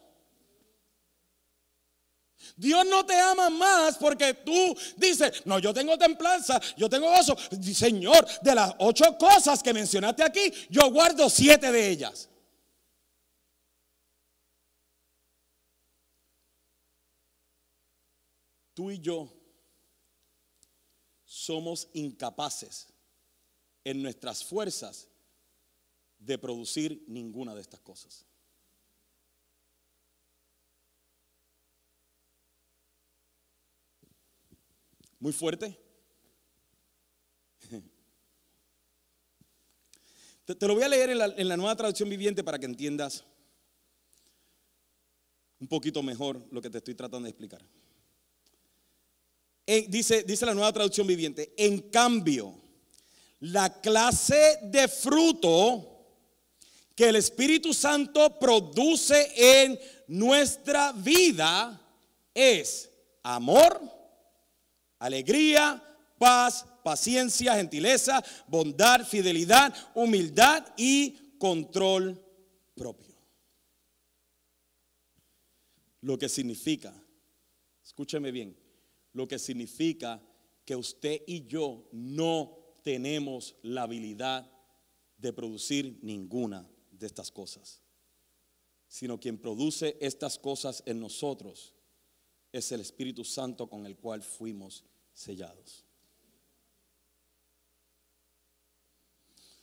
Dios no te ama más porque tú dices, no, yo tengo templanza, yo tengo eso. Señor, de las ocho cosas que mencionaste aquí, yo guardo siete de ellas. tú y yo somos incapaces en nuestras fuerzas de producir ninguna de estas cosas. Muy fuerte. (laughs) Te, lo voy a leer en la, en la nueva traducción viviente para que entiendas un poquito mejor lo que te estoy tratando de explicar dice, dice la nueva traducción viviente, en cambio, la clase de fruto que el Espíritu Santo produce en nuestra vida es amor, alegría, paz, paciencia, gentileza, bondad, fidelidad, humildad y control propio. Lo que significa, escúcheme bien, lo que significa que usted y yo no tenemos la habilidad de producir ninguna de estas cosas, sino quien produce estas cosas en nosotros es el Espíritu Santo con el cual fuimos sellados.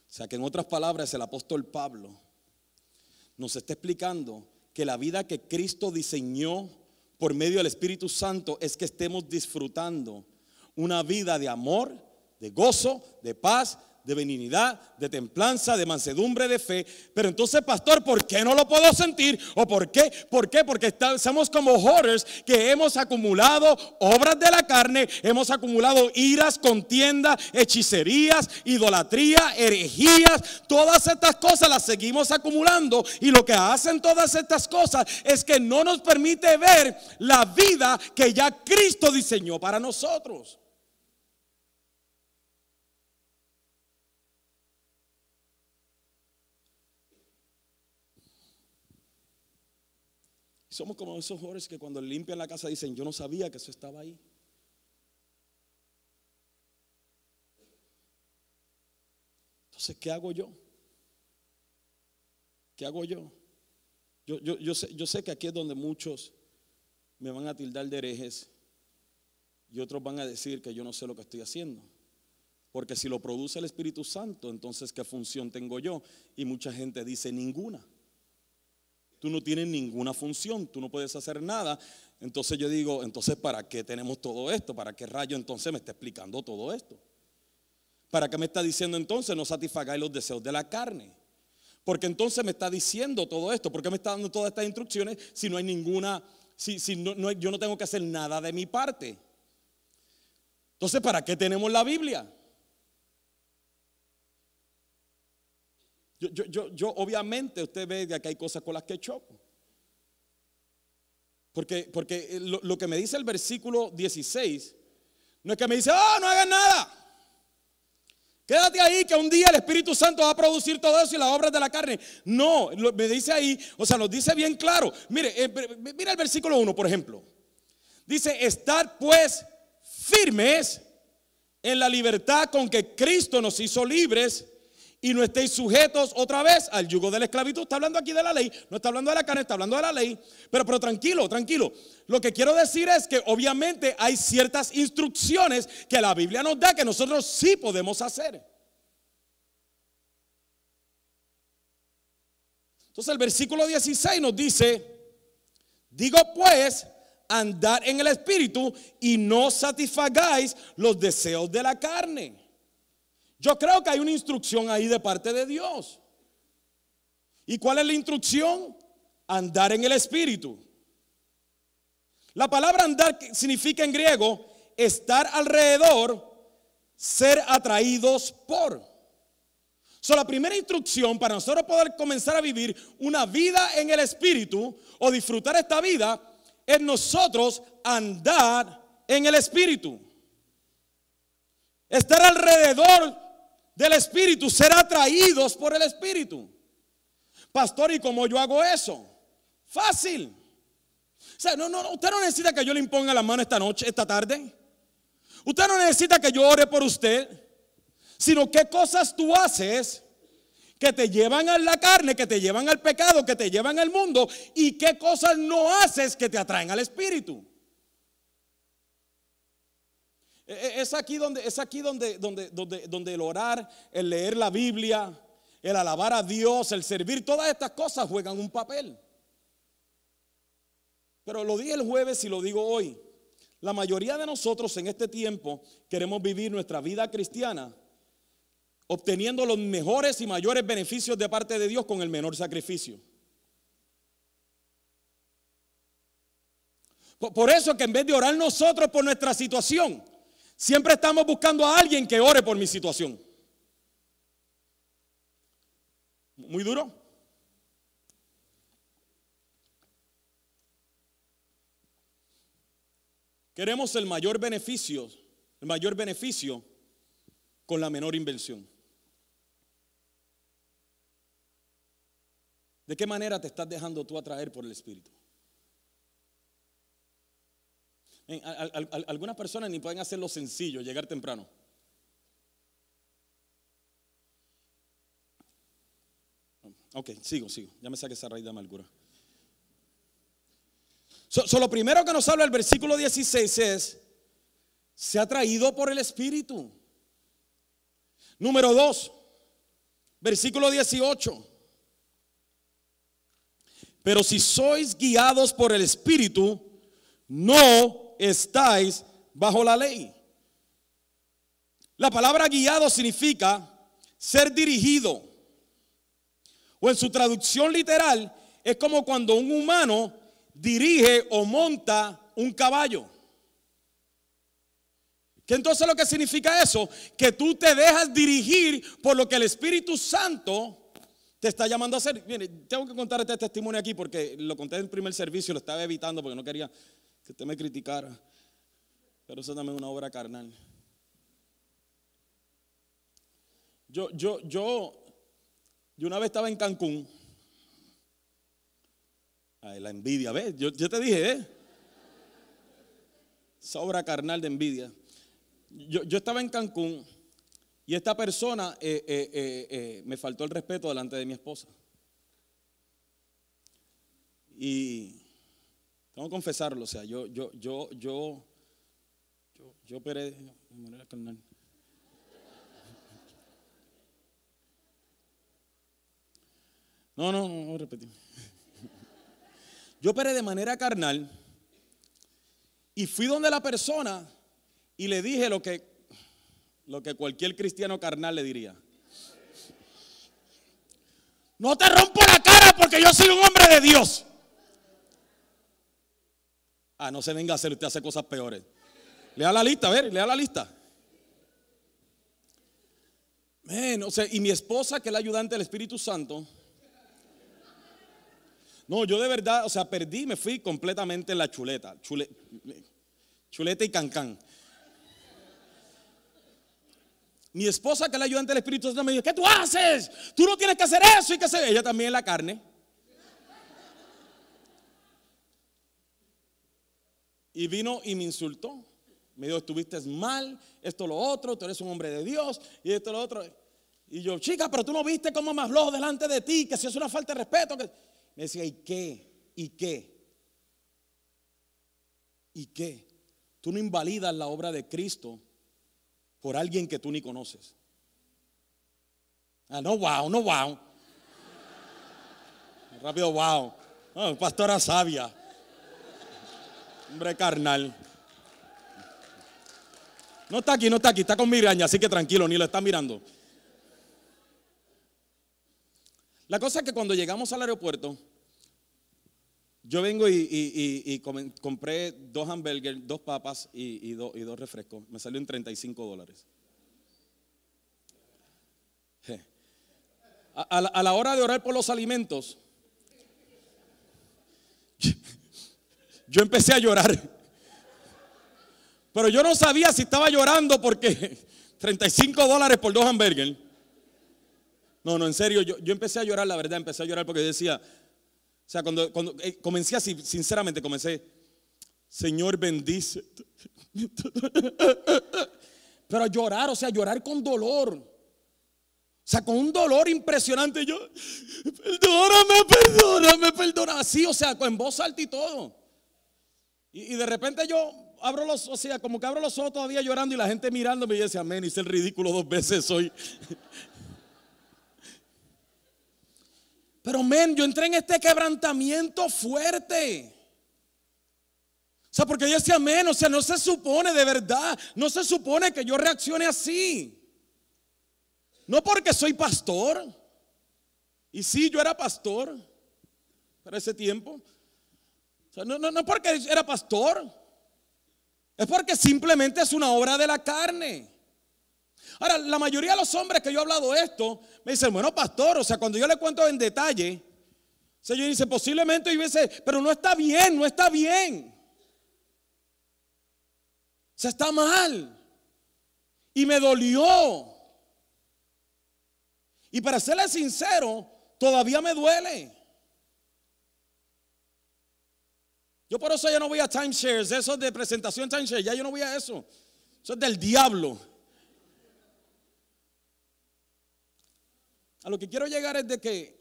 O sea que en otras palabras el apóstol Pablo nos está explicando que la vida que Cristo diseñó por medio del Espíritu Santo es que estemos disfrutando una vida de amor, de gozo, de paz, de benignidad, de templanza, de mansedumbre, de fe. Pero entonces, pastor, ¿por qué no lo puedo sentir? ¿O por qué? ¿Por qué? Porque estamos como horrors que hemos acumulado obras de la carne, hemos acumulado iras, contiendas, hechicerías, idolatría, herejías. Todas estas cosas las seguimos acumulando y lo que hacen todas estas cosas es que no nos permite ver la vida que ya Cristo diseñó para nosotros. Somos como esos jóvenes que cuando limpian la casa dicen, yo no sabía que eso estaba ahí. Entonces, ¿qué hago yo? ¿Qué hago yo? Yo, yo, sé, yo sé que aquí es donde muchos me van a tildar de herejes y otros van a decir que yo no sé lo que estoy haciendo. Porque si lo produce el Espíritu Santo, entonces ¿qué función tengo yo? Y mucha gente dice ninguna. Tú no tienes ninguna función, tú no puedes hacer nada. Entonces yo digo, entonces ¿para qué tenemos todo esto? ¿Para qué rayo entonces me está explicando todo esto? ¿Para qué me está diciendo entonces no satisfagáis los deseos de la carne? Porque entonces me está diciendo todo esto, ¿por qué me está dando todas estas instrucciones si no hay ninguna, si, si no, yo no tengo que hacer nada de mi parte? Entonces, ¿para qué tenemos la Biblia? Yo, yo, yo, obviamente, usted ve que hay cosas con las que choco. Porque, porque lo, que me dice el versículo 16 no es que me dice, oh, no hagas nada. Quédate ahí que un día el Espíritu Santo va a producir todo eso y las obras de la carne. No, me dice ahí, o sea, nos dice bien claro. Mire, eh, mira el versículo 1, por ejemplo. Dice, estar pues firmes en la libertad con que Cristo nos hizo libres y no estéis sujetos otra vez al yugo de la esclavitud. Está hablando aquí de la ley, no está hablando de la carne, está hablando de la ley. Pero, pero tranquilo, tranquilo. Lo que quiero decir es que obviamente hay ciertas instrucciones que la Biblia nos da que nosotros sí podemos hacer. Entonces el versículo 16 nos dice, digo pues, andar en el Espíritu y no satisfagáis los deseos de la carne. Yo creo que hay una instrucción ahí de parte de Dios. ¿Y cuál es la instrucción? Andar en el Espíritu. La palabra andar significa en griego estar alrededor, ser atraídos por. So, la primera instrucción para nosotros poder comenzar a vivir una vida en el Espíritu o disfrutar esta vida es nosotros andar en el Espíritu. Estar alrededor del Espíritu, ser atraídos por el Espíritu. Pastor, ¿y cómo yo hago eso? Fácil. O sea, no, no, usted no necesita que yo le imponga la mano esta noche, esta tarde. Usted no necesita que yo ore por usted, sino qué cosas tú haces que te llevan a la carne, que te llevan al pecado, que te llevan al mundo, y qué cosas no haces que te atraen al Espíritu. Es aquí donde, es aquí donde, donde, donde, donde el orar, el leer la Biblia, el alabar a Dios, el servir, todas estas cosas juegan un papel. Pero lo dije el jueves y lo digo hoy. La mayoría de nosotros en este tiempo queremos vivir nuestra vida cristiana obteniendo los mejores y mayores beneficios de parte de Dios con el menor sacrificio. Por eso que en vez de orar nosotros por nuestra situación, Siempre estamos buscando a alguien que ore por mi situación. Muy duro. Queremos el mayor beneficio, el mayor beneficio con la menor invención. ¿De qué manera te estás dejando tú atraer por el Espíritu? Algunas personas ni pueden hacerlo sencillo, llegar temprano. Ok, sigo, sigo. Ya me saqué esa raíz de amargura. So, lo primero que nos habla el versículo 16 es, se ha traído por el Espíritu. Número dos, Versículo 18. Pero si sois guiados por el Espíritu, no estáis bajo la ley. La palabra guiado significa ser dirigido. O en su traducción literal es como cuando un humano dirige o monta un caballo. ¿Qué entonces lo que significa eso? Que tú te dejas dirigir por lo que el Espíritu Santo te está llamando a hacer. Mire, tengo que contar este testimonio aquí porque lo conté en el primer servicio, lo estaba evitando porque no quería que usted me criticara. Pero eso también es una obra carnal. Yo, yo, yo, yo una vez estaba en Cancún. Ay, la envidia, ¿ves? Yo, yo te dije, ¿eh? Esa obra carnal de envidia. Yo, yo estaba en Cancún y esta persona eh, eh, eh, me faltó el respeto delante de mi esposa. Y tengo que confesarlo, o sea, yo, yo, yo, yo, yo, yo operé de manera carnal. No, no, no, no repetir. Yo operé de manera carnal y fui donde la persona y le dije lo que, lo que cualquier cristiano carnal le diría. No te rompo la cara porque yo soy un hombre de Dios. Ah, no se venga a hacer, usted hace cosas peores. Lea la lista, a ver, lea la lista. O sea, y mi esposa, que es la ayudante del Espíritu Santo, no, yo de verdad, o sea, perdí, me fui completamente en la chuleta. chuleta y cancán. Mi esposa, que es la ayudante del Espíritu Santo, me dijo, ¿qué tú haces? Tú no tienes que hacer eso y que hacer. Ella también es la carne. Y vino y me insultó. Me dijo, estuviste mal, esto lo otro, tú eres un hombre de Dios y esto lo otro. Y yo, chica, pero tú no viste cómo me habló delante de ti, que si es una falta de respeto. Me decía, ¿y qué? ¿Y qué? ¿Y qué? Tú no invalidas la obra de Cristo por alguien que tú ni conoces. Ah, no, wow, no, wow. Rápido, wow. Oh, pastora sabia. Hombre carnal. No está aquí, no está aquí, está con miraña, así que tranquilo, ni lo está mirando. La cosa es que cuando llegamos al aeropuerto, yo vengo y, compré dos hamburgues, dos papas y, dos refrescos. Me salió en 35 dólares. A, la, hora de orar por los alimentos, yo empecé a llorar. Pero yo no sabía si estaba llorando porque 35 dólares por dos hamburgues. No, no, en serio, yo, empecé a llorar, la verdad, empecé a llorar porque decía, o sea, cuando, cuando eh, comencé así, sinceramente comencé, Señor bendice. Pero a llorar, o sea, llorar con dolor. O sea, con un dolor impresionante. Yo, perdóname, perdóname, perdóname. Así, o sea, en voz alta y todo. Y, de repente yo abro los, o sea, como que abro los ojos todavía llorando y la gente mirándome y dice, amén, hice el ridículo dos veces hoy. Pero, men, yo entré en este quebrantamiento fuerte. O sea, porque yo decía, amén, o sea, no se supone de verdad, no se supone que yo reaccione así. No porque soy pastor. Y sí, yo era pastor para ese tiempo. No, no, no porque era pastor. Es porque simplemente es una obra de la carne. Ahora, la mayoría de los hombres que yo he hablado esto me dicen, bueno, pastor, o sea, cuando yo le cuento en detalle, o sea, yo dice, posiblemente dice, pero no está bien, no está bien. O sea, está mal. Y me dolió. Y para serle sincero, todavía me duele. Yo por eso ya no voy a timeshares, eso de presentación timeshare, ya yo no voy a eso. Eso es del diablo. A lo que quiero llegar es de que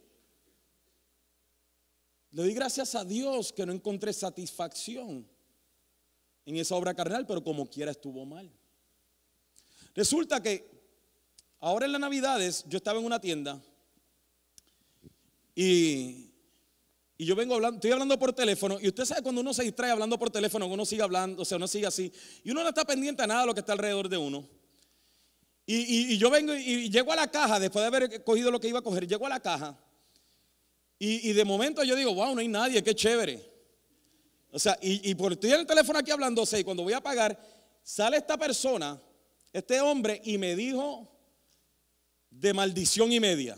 le doy gracias a Dios que no encontré satisfacción en esa obra carnal, pero como quiera estuvo mal. Resulta que ahora en las navidades yo estaba en una tienda y, y yo vengo hablando, estoy hablando por teléfono y usted sabe cuando uno se distrae hablando por teléfono, uno sigue hablando, o sea, uno sigue así y uno no está pendiente a nada de lo que está alrededor de uno. Y, y- yo vengo y, llego a la caja, después de haber cogido lo que iba a coger, llego a la caja y, de momento yo digo, wow, no hay nadie, qué chévere. O sea, y, por estoy en el teléfono aquí hablando, y cuando voy a pagar, sale esta persona, este hombre, y me dijo de maldición y media.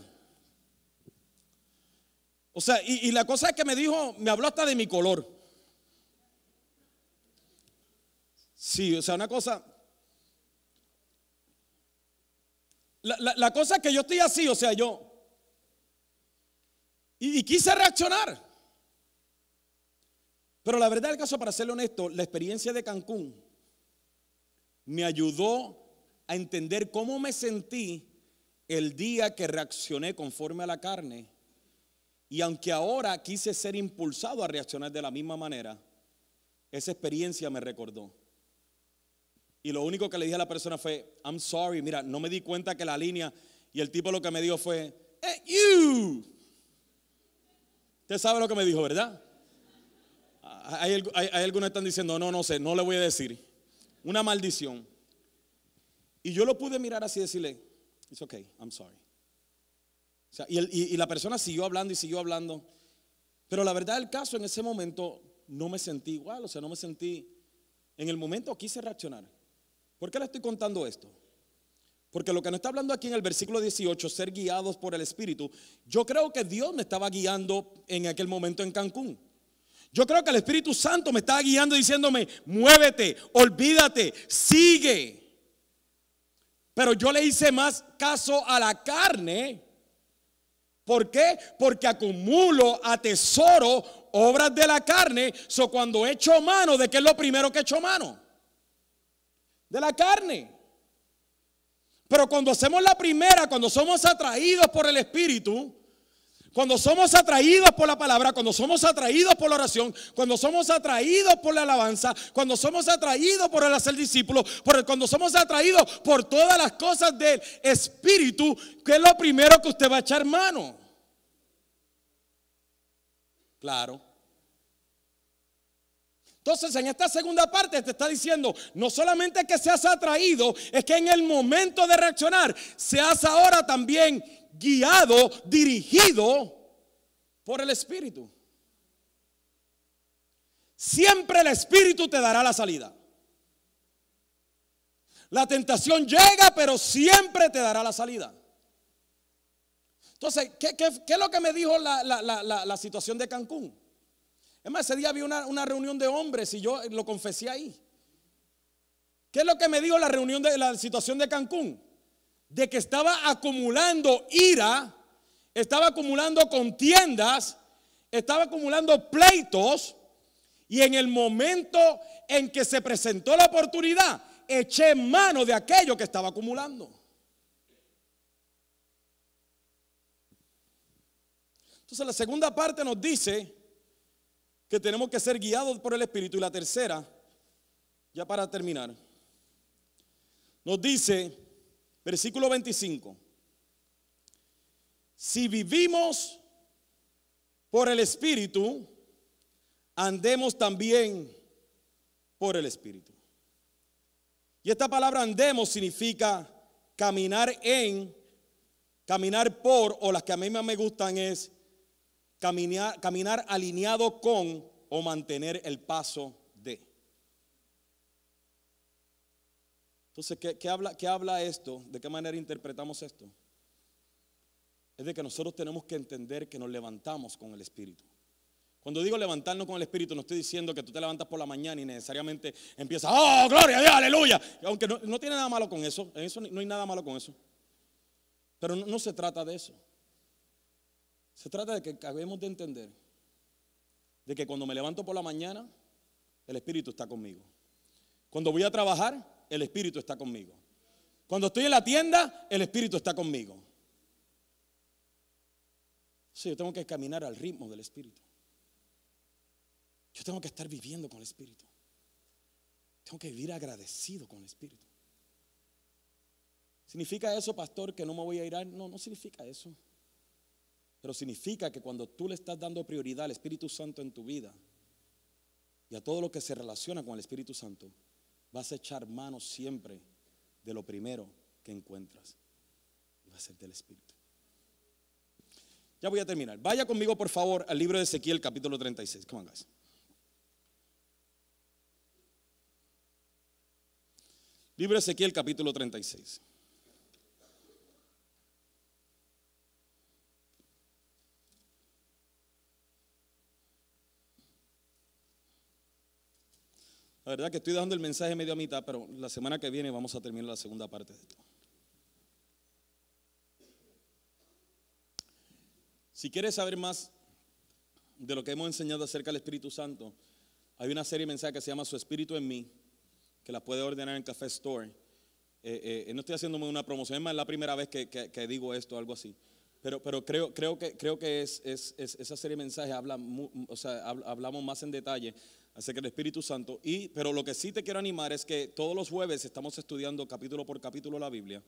O sea, y, la cosa es que me dijo, me habló hasta de mi color. Sí, o sea, una cosa. La, la- la cosa es que yo estoy así, o sea, yo. Y, y quise reaccionar. Pero la verdad del caso, para serle honesto, la experiencia de Cancún me ayudó a entender cómo me sentí el día que reaccioné conforme a la carne. Y aunque ahora quise ser impulsado a reaccionar de la misma manera, esa experiencia me recordó. Y lo único que le dije a la persona fue, I'm sorry, mira, no me di cuenta que la línea, y el tipo lo que me dijo fue, hey, you. Usted sabe lo que me dijo, ¿verdad? Hay, algu- hay- hay algunos que están diciendo, no, no sé, no le voy a decir. Una maldición. Y yo lo pude mirar así y decirle, it's okay, I'm sorry. Y- y la persona siguió hablando y siguió hablando. Pero la verdad del caso, en ese momento no me sentí igual, o sea, no me sentí, en el momento quise reaccionar. ¿Por qué le estoy contando esto? Porque lo que nos está hablando aquí en el versículo 18, ser guiados por el Espíritu, yo creo que Dios me estaba guiando en aquel momento en Cancún. Yo creo que el Espíritu Santo me estaba guiando diciéndome, muévete, olvídate, sigue. Pero yo le hice más caso a la carne. ¿Por qué? Porque acumulo, atesoro obras de la carne. So cuando echo mano, ¿de qué es lo primero que echo mano? De la carne. Pero cuando hacemos la primera, cuando somos atraídos por el Espíritu, cuando somos atraídos por la palabra, cuando somos atraídos por la oración, cuando somos atraídos por la alabanza, cuando somos atraídos por el hacer el- cuando somos atraídos por todas las cosas del Espíritu, ¿qué es lo primero que usted va a echar mano? Claro. Entonces, en esta segunda parte te está diciendo, no solamente que seas atraído, es que en el momento de reaccionar, seas ahora también guiado, dirigido por el Espíritu. Siempre el Espíritu te dará la salida. La tentación llega, pero siempre te dará la salida. Entonces, ¿qué, es lo que me dijo la, situación de Cancún? Es más, ese día había una, una reunión de hombres y yo lo confesé ahí. ¿Qué es lo que me dijo la reunión de la situación de Cancún? De que estaba acumulando ira, estaba acumulando contiendas, estaba acumulando pleitos y en el momento en que se presentó la oportunidad, eché mano de aquello que estaba acumulando. Entonces la segunda parte nos dice que tenemos que ser guiados por el Espíritu. Y la tercera, ya para terminar, nos dice, versículo 25, si vivimos por el Espíritu, andemos también por el Espíritu. Y esta palabra andemos significa caminar en, caminar por, o las que a mí más me gustan es caminar, alineado con o mantener el paso de. Entonces, ¿qué, qué habla, ¿qué habla esto? ¿De qué manera interpretamos esto? Es de que nosotros tenemos que entender que nos levantamos con el Espíritu. Cuando digo levantarnos con el Espíritu, no estoy diciendo que tú te levantas por la mañana y necesariamente empiezas, oh, gloria a Dios, aleluya. Aunque no, no tiene nada malo con eso, en eso no hay nada malo con eso. Pero no se trata de eso. Se trata de que acabemos de entender de que cuando me levanto por la mañana, el Espíritu está conmigo. Cuando voy a trabajar, el Espíritu está conmigo. Cuando estoy en la tienda, el Espíritu está conmigo. Sí, yo tengo que caminar al ritmo del Espíritu. Yo tengo que estar viviendo con el Espíritu. Tengo que vivir agradecido con el Espíritu. ¿Significa eso, pastor, que no me voy a ir? No, no significa eso. Pero significa que cuando tú le estás dando prioridad al Espíritu Santo en tu vida y a todo lo que se relaciona con el Espíritu Santo, vas a echar mano siempre de lo primero que encuentras. Y va a ser del Espíritu. Ya voy a terminar. Vaya conmigo, por favor, al libro de Ezequiel, capítulo 36. Come on, guys. Libro de Ezequiel, capítulo 36. La verdad que estoy dando el mensaje medio a mitad, pero la semana que viene vamos a terminar la segunda parte de esto. Si quieres saber más de lo que hemos enseñado acerca del Espíritu Santo, hay una serie de mensajes que se llama Su Espíritu en mí, que la puede ordenar en Café Store. Eh, eh, no estoy haciéndome una promoción, es más, es la primera vez que, digo esto, algo así. Pero, pero creo, creo que, creo que es, esa serie de mensajes habla, o sea, hablamos más en detalle acerca del Espíritu Santo. Y, pero lo que sí te quiero animar es que todos los jueves estamos estudiando capítulo por capítulo la Biblia.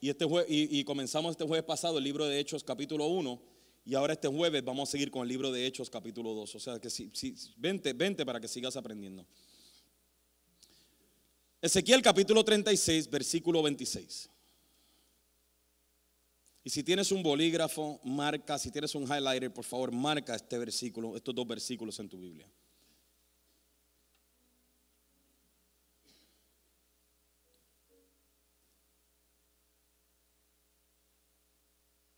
Y, este y, y comenzamos este jueves pasado el libro de Hechos capítulo 1 y ahora este jueves vamos a seguir con el libro de Hechos capítulo 2. O sea que si, vente, vente para que sigas aprendiendo. Ezequiel capítulo 36, versículo 26. Y si tienes un bolígrafo, marca, si tienes un highlighter, por favor, marca este versículo, estos dos versículos en tu Biblia.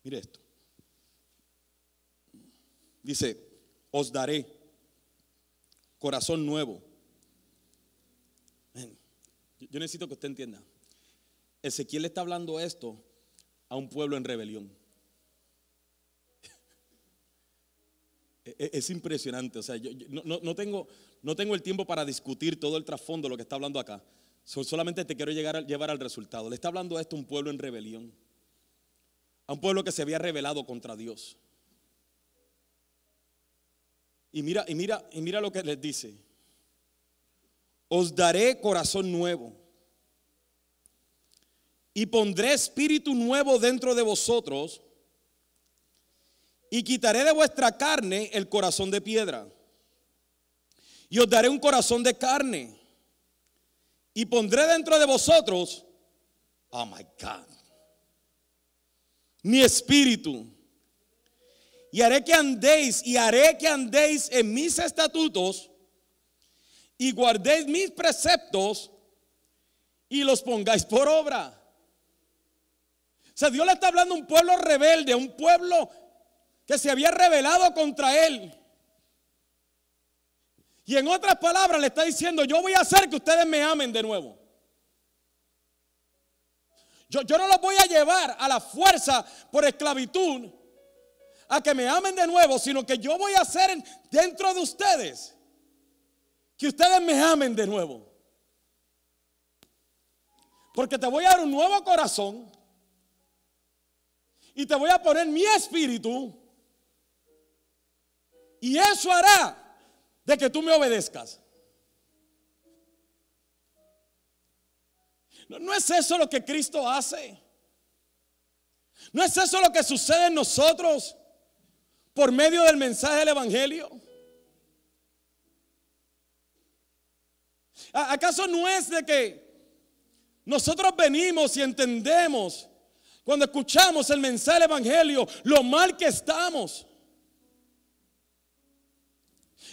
Mire esto. Dice, os daré corazón nuevo. Yo necesito que usted entienda. Ezequiel le está hablando esto a un pueblo en rebelión. (laughs) E-, e-, es impresionante. O sea, yo, no, tengo, no tengo el tiempo para discutir todo el trasfondo de lo que está hablando acá. Solamente te quiero llegar llevar al resultado. Le está hablando esto a un pueblo en rebelión. A un pueblo que se había rebelado contra Dios. Y mira, y mira, y mira lo que les dice. Os daré corazón nuevo. Y pondré espíritu nuevo dentro de vosotros. Y quitaré de vuestra carne el corazón de piedra. Y os daré un corazón de carne. Y pondré dentro de vosotros, oh my God, mi espíritu y haré que andéis y haré que andéis en mis estatutos y guardéis mis preceptos y los pongáis por obra. O sea, Dios le está hablando a un pueblo rebelde, a un pueblo que se había rebelado contra él. Y en otras palabras le está diciendo, yo voy a hacer que ustedes me amen de nuevo. Yo, no los voy a llevar a la fuerza por esclavitud, a que me amen de nuevo, sino que yo voy a hacer dentro de ustedes que ustedes me amen de nuevo. Porque te voy a dar un nuevo corazón y te voy a poner mi espíritu y eso hará de que tú me obedezcas. No, es eso lo que Cristo hace. No es eso lo que sucede en nosotros por medio del mensaje del Evangelio? ¿Acaso no es de que nosotros venimos y entendemos cuando escuchamos el mensaje del Evangelio lo mal que estamos?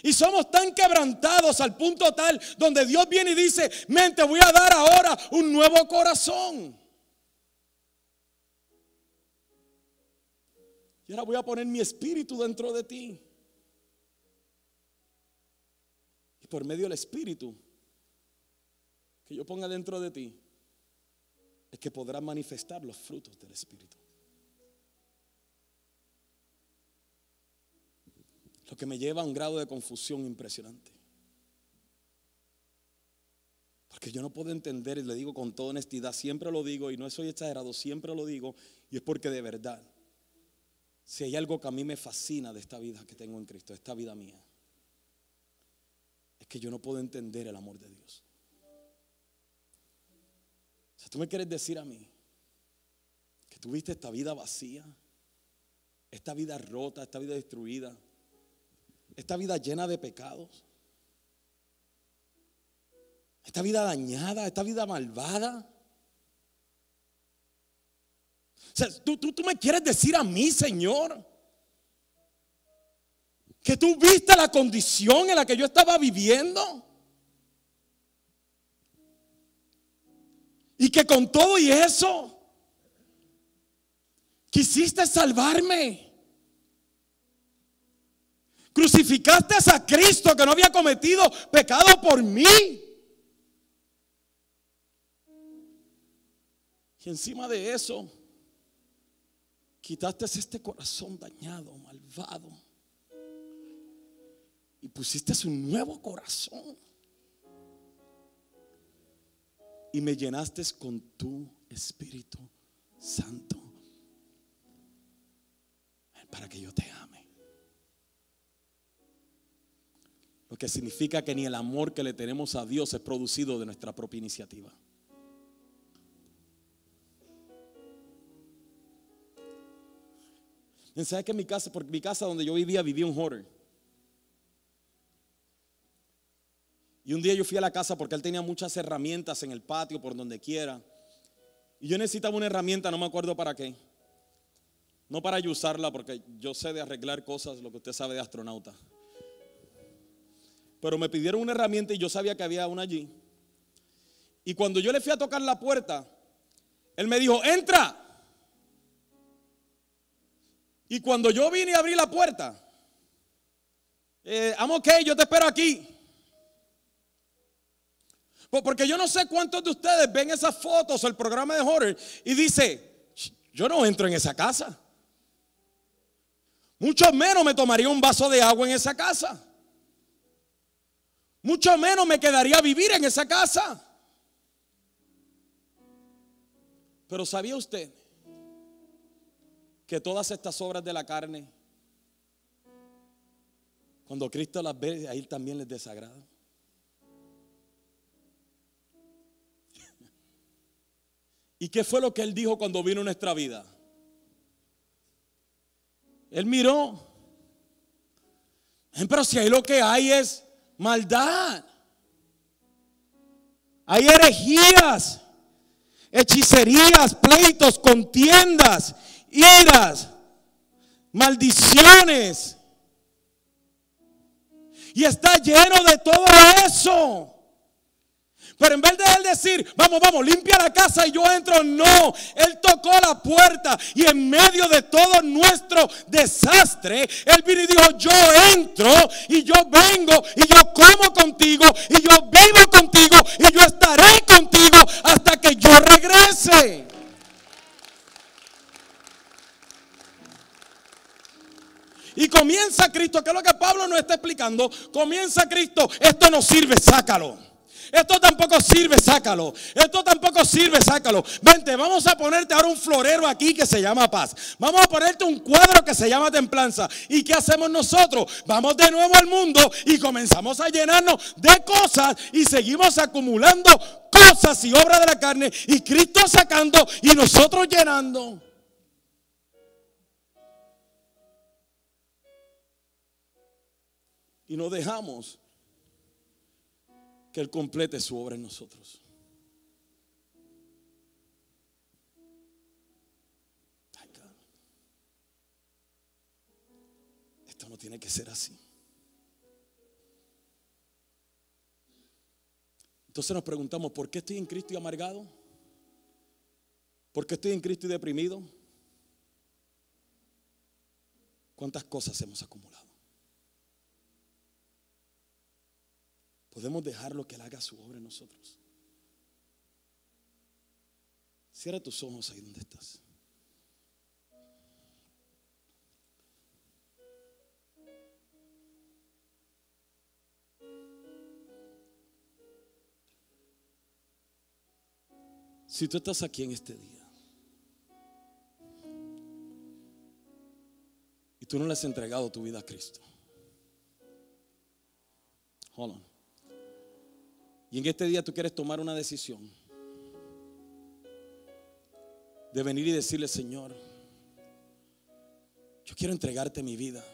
Y somos tan quebrantados al punto tal donde Dios viene y dice, mente, voy a dar ahora un nuevo corazón. Y ahora voy a poner mi espíritu dentro de ti. Y por medio del espíritu que yo ponga dentro de ti, es que podrás manifestar los frutos del espíritu. Lo que me lleva a un grado de confusión impresionante. Porque yo no puedo entender, y le digo con toda honestidad, siempre lo digo, y no soy exagerado, siempre lo digo, y es porque de verdad si hay algo que a mí me fascina de esta vida que tengo en Cristo, esta vida mía, es que yo no puedo entender el amor de Dios. O sea, tú me quieres decir a mí tuviste esta vida vacía, esta vida rota, esta vida destruida, esta vida llena de pecados, esta vida dañada, esta vida malvada. Tú, tú, tú me quieres decir a mí, Señor, que tú viste la condición en la que yo estaba viviendo. Y que con todo y eso, quisiste salvarme. Crucificaste a Cristo que no había cometido pecado por mí. Y encima de eso, quitaste este corazón dañado, malvado. Y pusiste un nuevo corazón. Y me llenaste con tu Espíritu Santo. Para que yo te ame. Lo que significa que ni el amor que le tenemos a Dios es producido de nuestra propia iniciativa. ¿Sabes que mi casa, porque mi casa donde yo vivía, vivía un hoarder? Y un día yo fui a la casa porque él tenía muchas herramientas en el patio, por donde quiera. Y yo necesitaba una herramienta, no me acuerdo para qué. No para yo usarla, porque yo sé de arreglar cosas, lo que usted sabe de astronauta. Pero me pidieron una herramienta y yo sabía que había una allí. Y cuando yo le fui a tocar la puerta, él me dijo, entra. Y cuando yo vine y abrí la puerta, eh, I'm ok, yo te espero aquí. Porque yo no sé cuántos de ustedes ven esas fotos o el programa de horror y dice, yo no entro en esa casa. Mucho menos me tomaría un vaso de agua en esa casa. Mucho menos me quedaría vivir en esa casa. Pero ¿sabía usted que todas estas obras de la carne, cuando Cristo las ve, a él también les desagrada. ¿Y qué fue lo que él dijo cuando vino nuestra vida? Él miró. Pero si ahí lo que hay es maldad. Hay herejías, hechicerías, pleitos, contiendas iras, maldiciones. Y está lleno de todo eso. Pero en vez de él decir, vamos, vamos, limpia la casa y yo entro, no. Él tocó la puerta y en medio de todo nuestro desastre, él vino y dijo, yo entro y yo vengo y yo como contigo y yo vivo contigo y yo estaré contigo hasta que yo regrese. Y comienza Cristo, que es lo que Pablo nos está explicando. Comienza Cristo, esto no sirve, sácalo. Esto tampoco sirve, sácalo. Esto tampoco sirve, sácalo. Vente, vamos a ponerte ahora un florero aquí que se llama paz. Vamos a ponerte un cuadro que se llama templanza. ¿Y qué hacemos nosotros? Vamos de nuevo al mundo y comenzamos a llenarnos de cosas y seguimos acumulando cosas y obras de la carne y Cristo sacando y nosotros llenando. y no dejamos que Él complete su obra en nosotros. Esto no tiene que ser así. Entonces nos preguntamos, ¿por qué estoy en Cristo y amargado? ¿Por qué estoy en Cristo y deprimido? ¿Cuántas cosas hemos acumulado? Podemos dejarlo que Él haga su obra en nosotros. Cierra tus ojos ahí donde estás. Si tú estás aquí en este día y tú no le has entregado tu vida a Cristo, hold on. Y en este día tú quieres tomar una decisión de venir y decirle, Señor, yo quiero entregarte mi vida.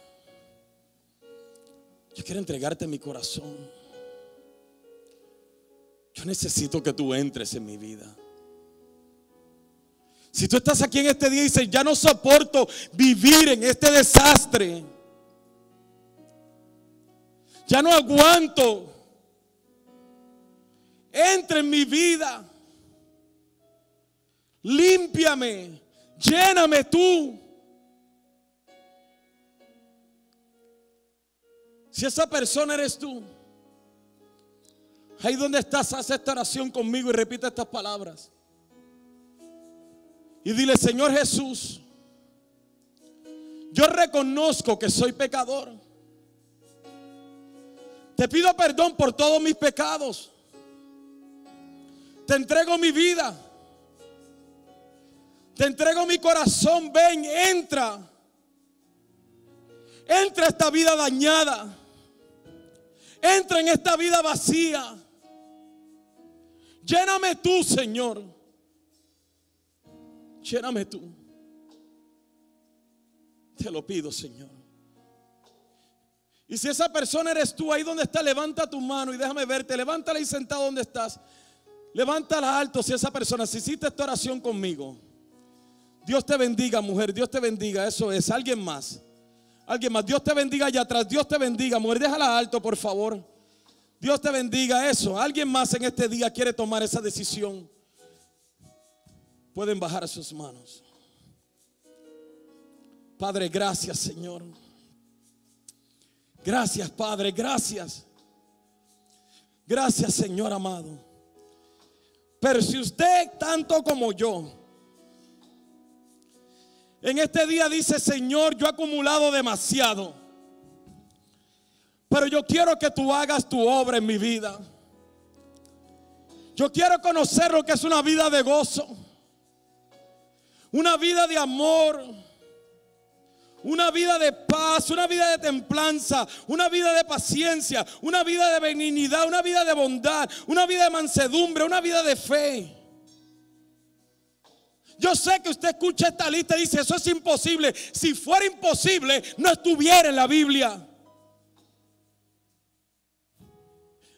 Yo quiero entregarte mi corazón. Yo necesito que tú entres en mi vida. Si tú estás aquí en este día y dices, ya no soporto vivir en este desastre. Ya no aguanto. Entra en mi vida. Límpiame. Lléname tú. Si esa persona eres tú, ahí donde estás, haz esta oración conmigo y repite estas palabras. Y dile, Señor Jesús, yo reconozco que soy pecador. Te pido perdón por todos mis pecados. Te entrego mi vida. Te entrego mi corazón. Ven, entra. Entra esta vida dañada. Entra en esta vida vacía. Lléname tú, Señor. Lléname tú. Te lo pido, Señor. Y si esa persona eres tú, ahí donde está, levanta tu mano y déjame verte. Levántala y sentado donde estás. Levántala alto si esa persona, si hiciste esta oración conmigo. Dios te bendiga, mujer. Dios te bendiga. Eso es. Alguien más. Alguien más. Dios te bendiga allá atrás. Dios te bendiga, mujer. Déjala alto, por favor. Dios te bendiga eso. Alguien más en este día quiere tomar esa decisión pueden bajar sus manos. Padre, gracias Señor. Gracias Padre, gracias. Gracias Señor amado. Pero si usted tanto como yo, en este día dice, Señor, yo he acumulado demasiado. Pero yo quiero que tú hagas tu obra en mi vida. Yo quiero conocer lo que es una vida de gozo. Una vida de amor. Una vida de paz, una vida de templanza, una vida de paciencia, una vida de benignidad, una vida de bondad, una vida de mansedumbre, una vida de fe. Yo sé que usted escucha esta lista y dice, eso es imposible. Si fuera imposible, no estuviera en la Biblia.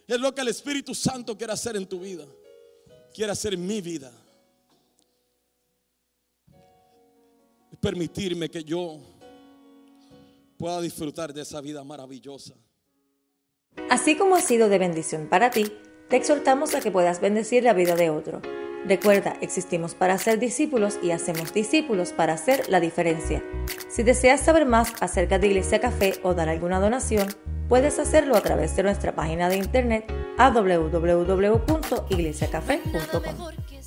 Es lo que el Espíritu Santo quiere hacer en tu vida. Quiere hacer en mi vida. permitirme que yo pueda disfrutar de esa vida maravillosa. Así como ha sido de bendición para ti, te exhortamos a que puedas bendecir la vida de otro. Recuerda, existimos para ser discípulos y hacemos discípulos para hacer la diferencia. Si deseas saber más acerca de Iglesia Café o dar alguna donación, puedes hacerlo a través de nuestra página de internet a www.iglesiacafé.com.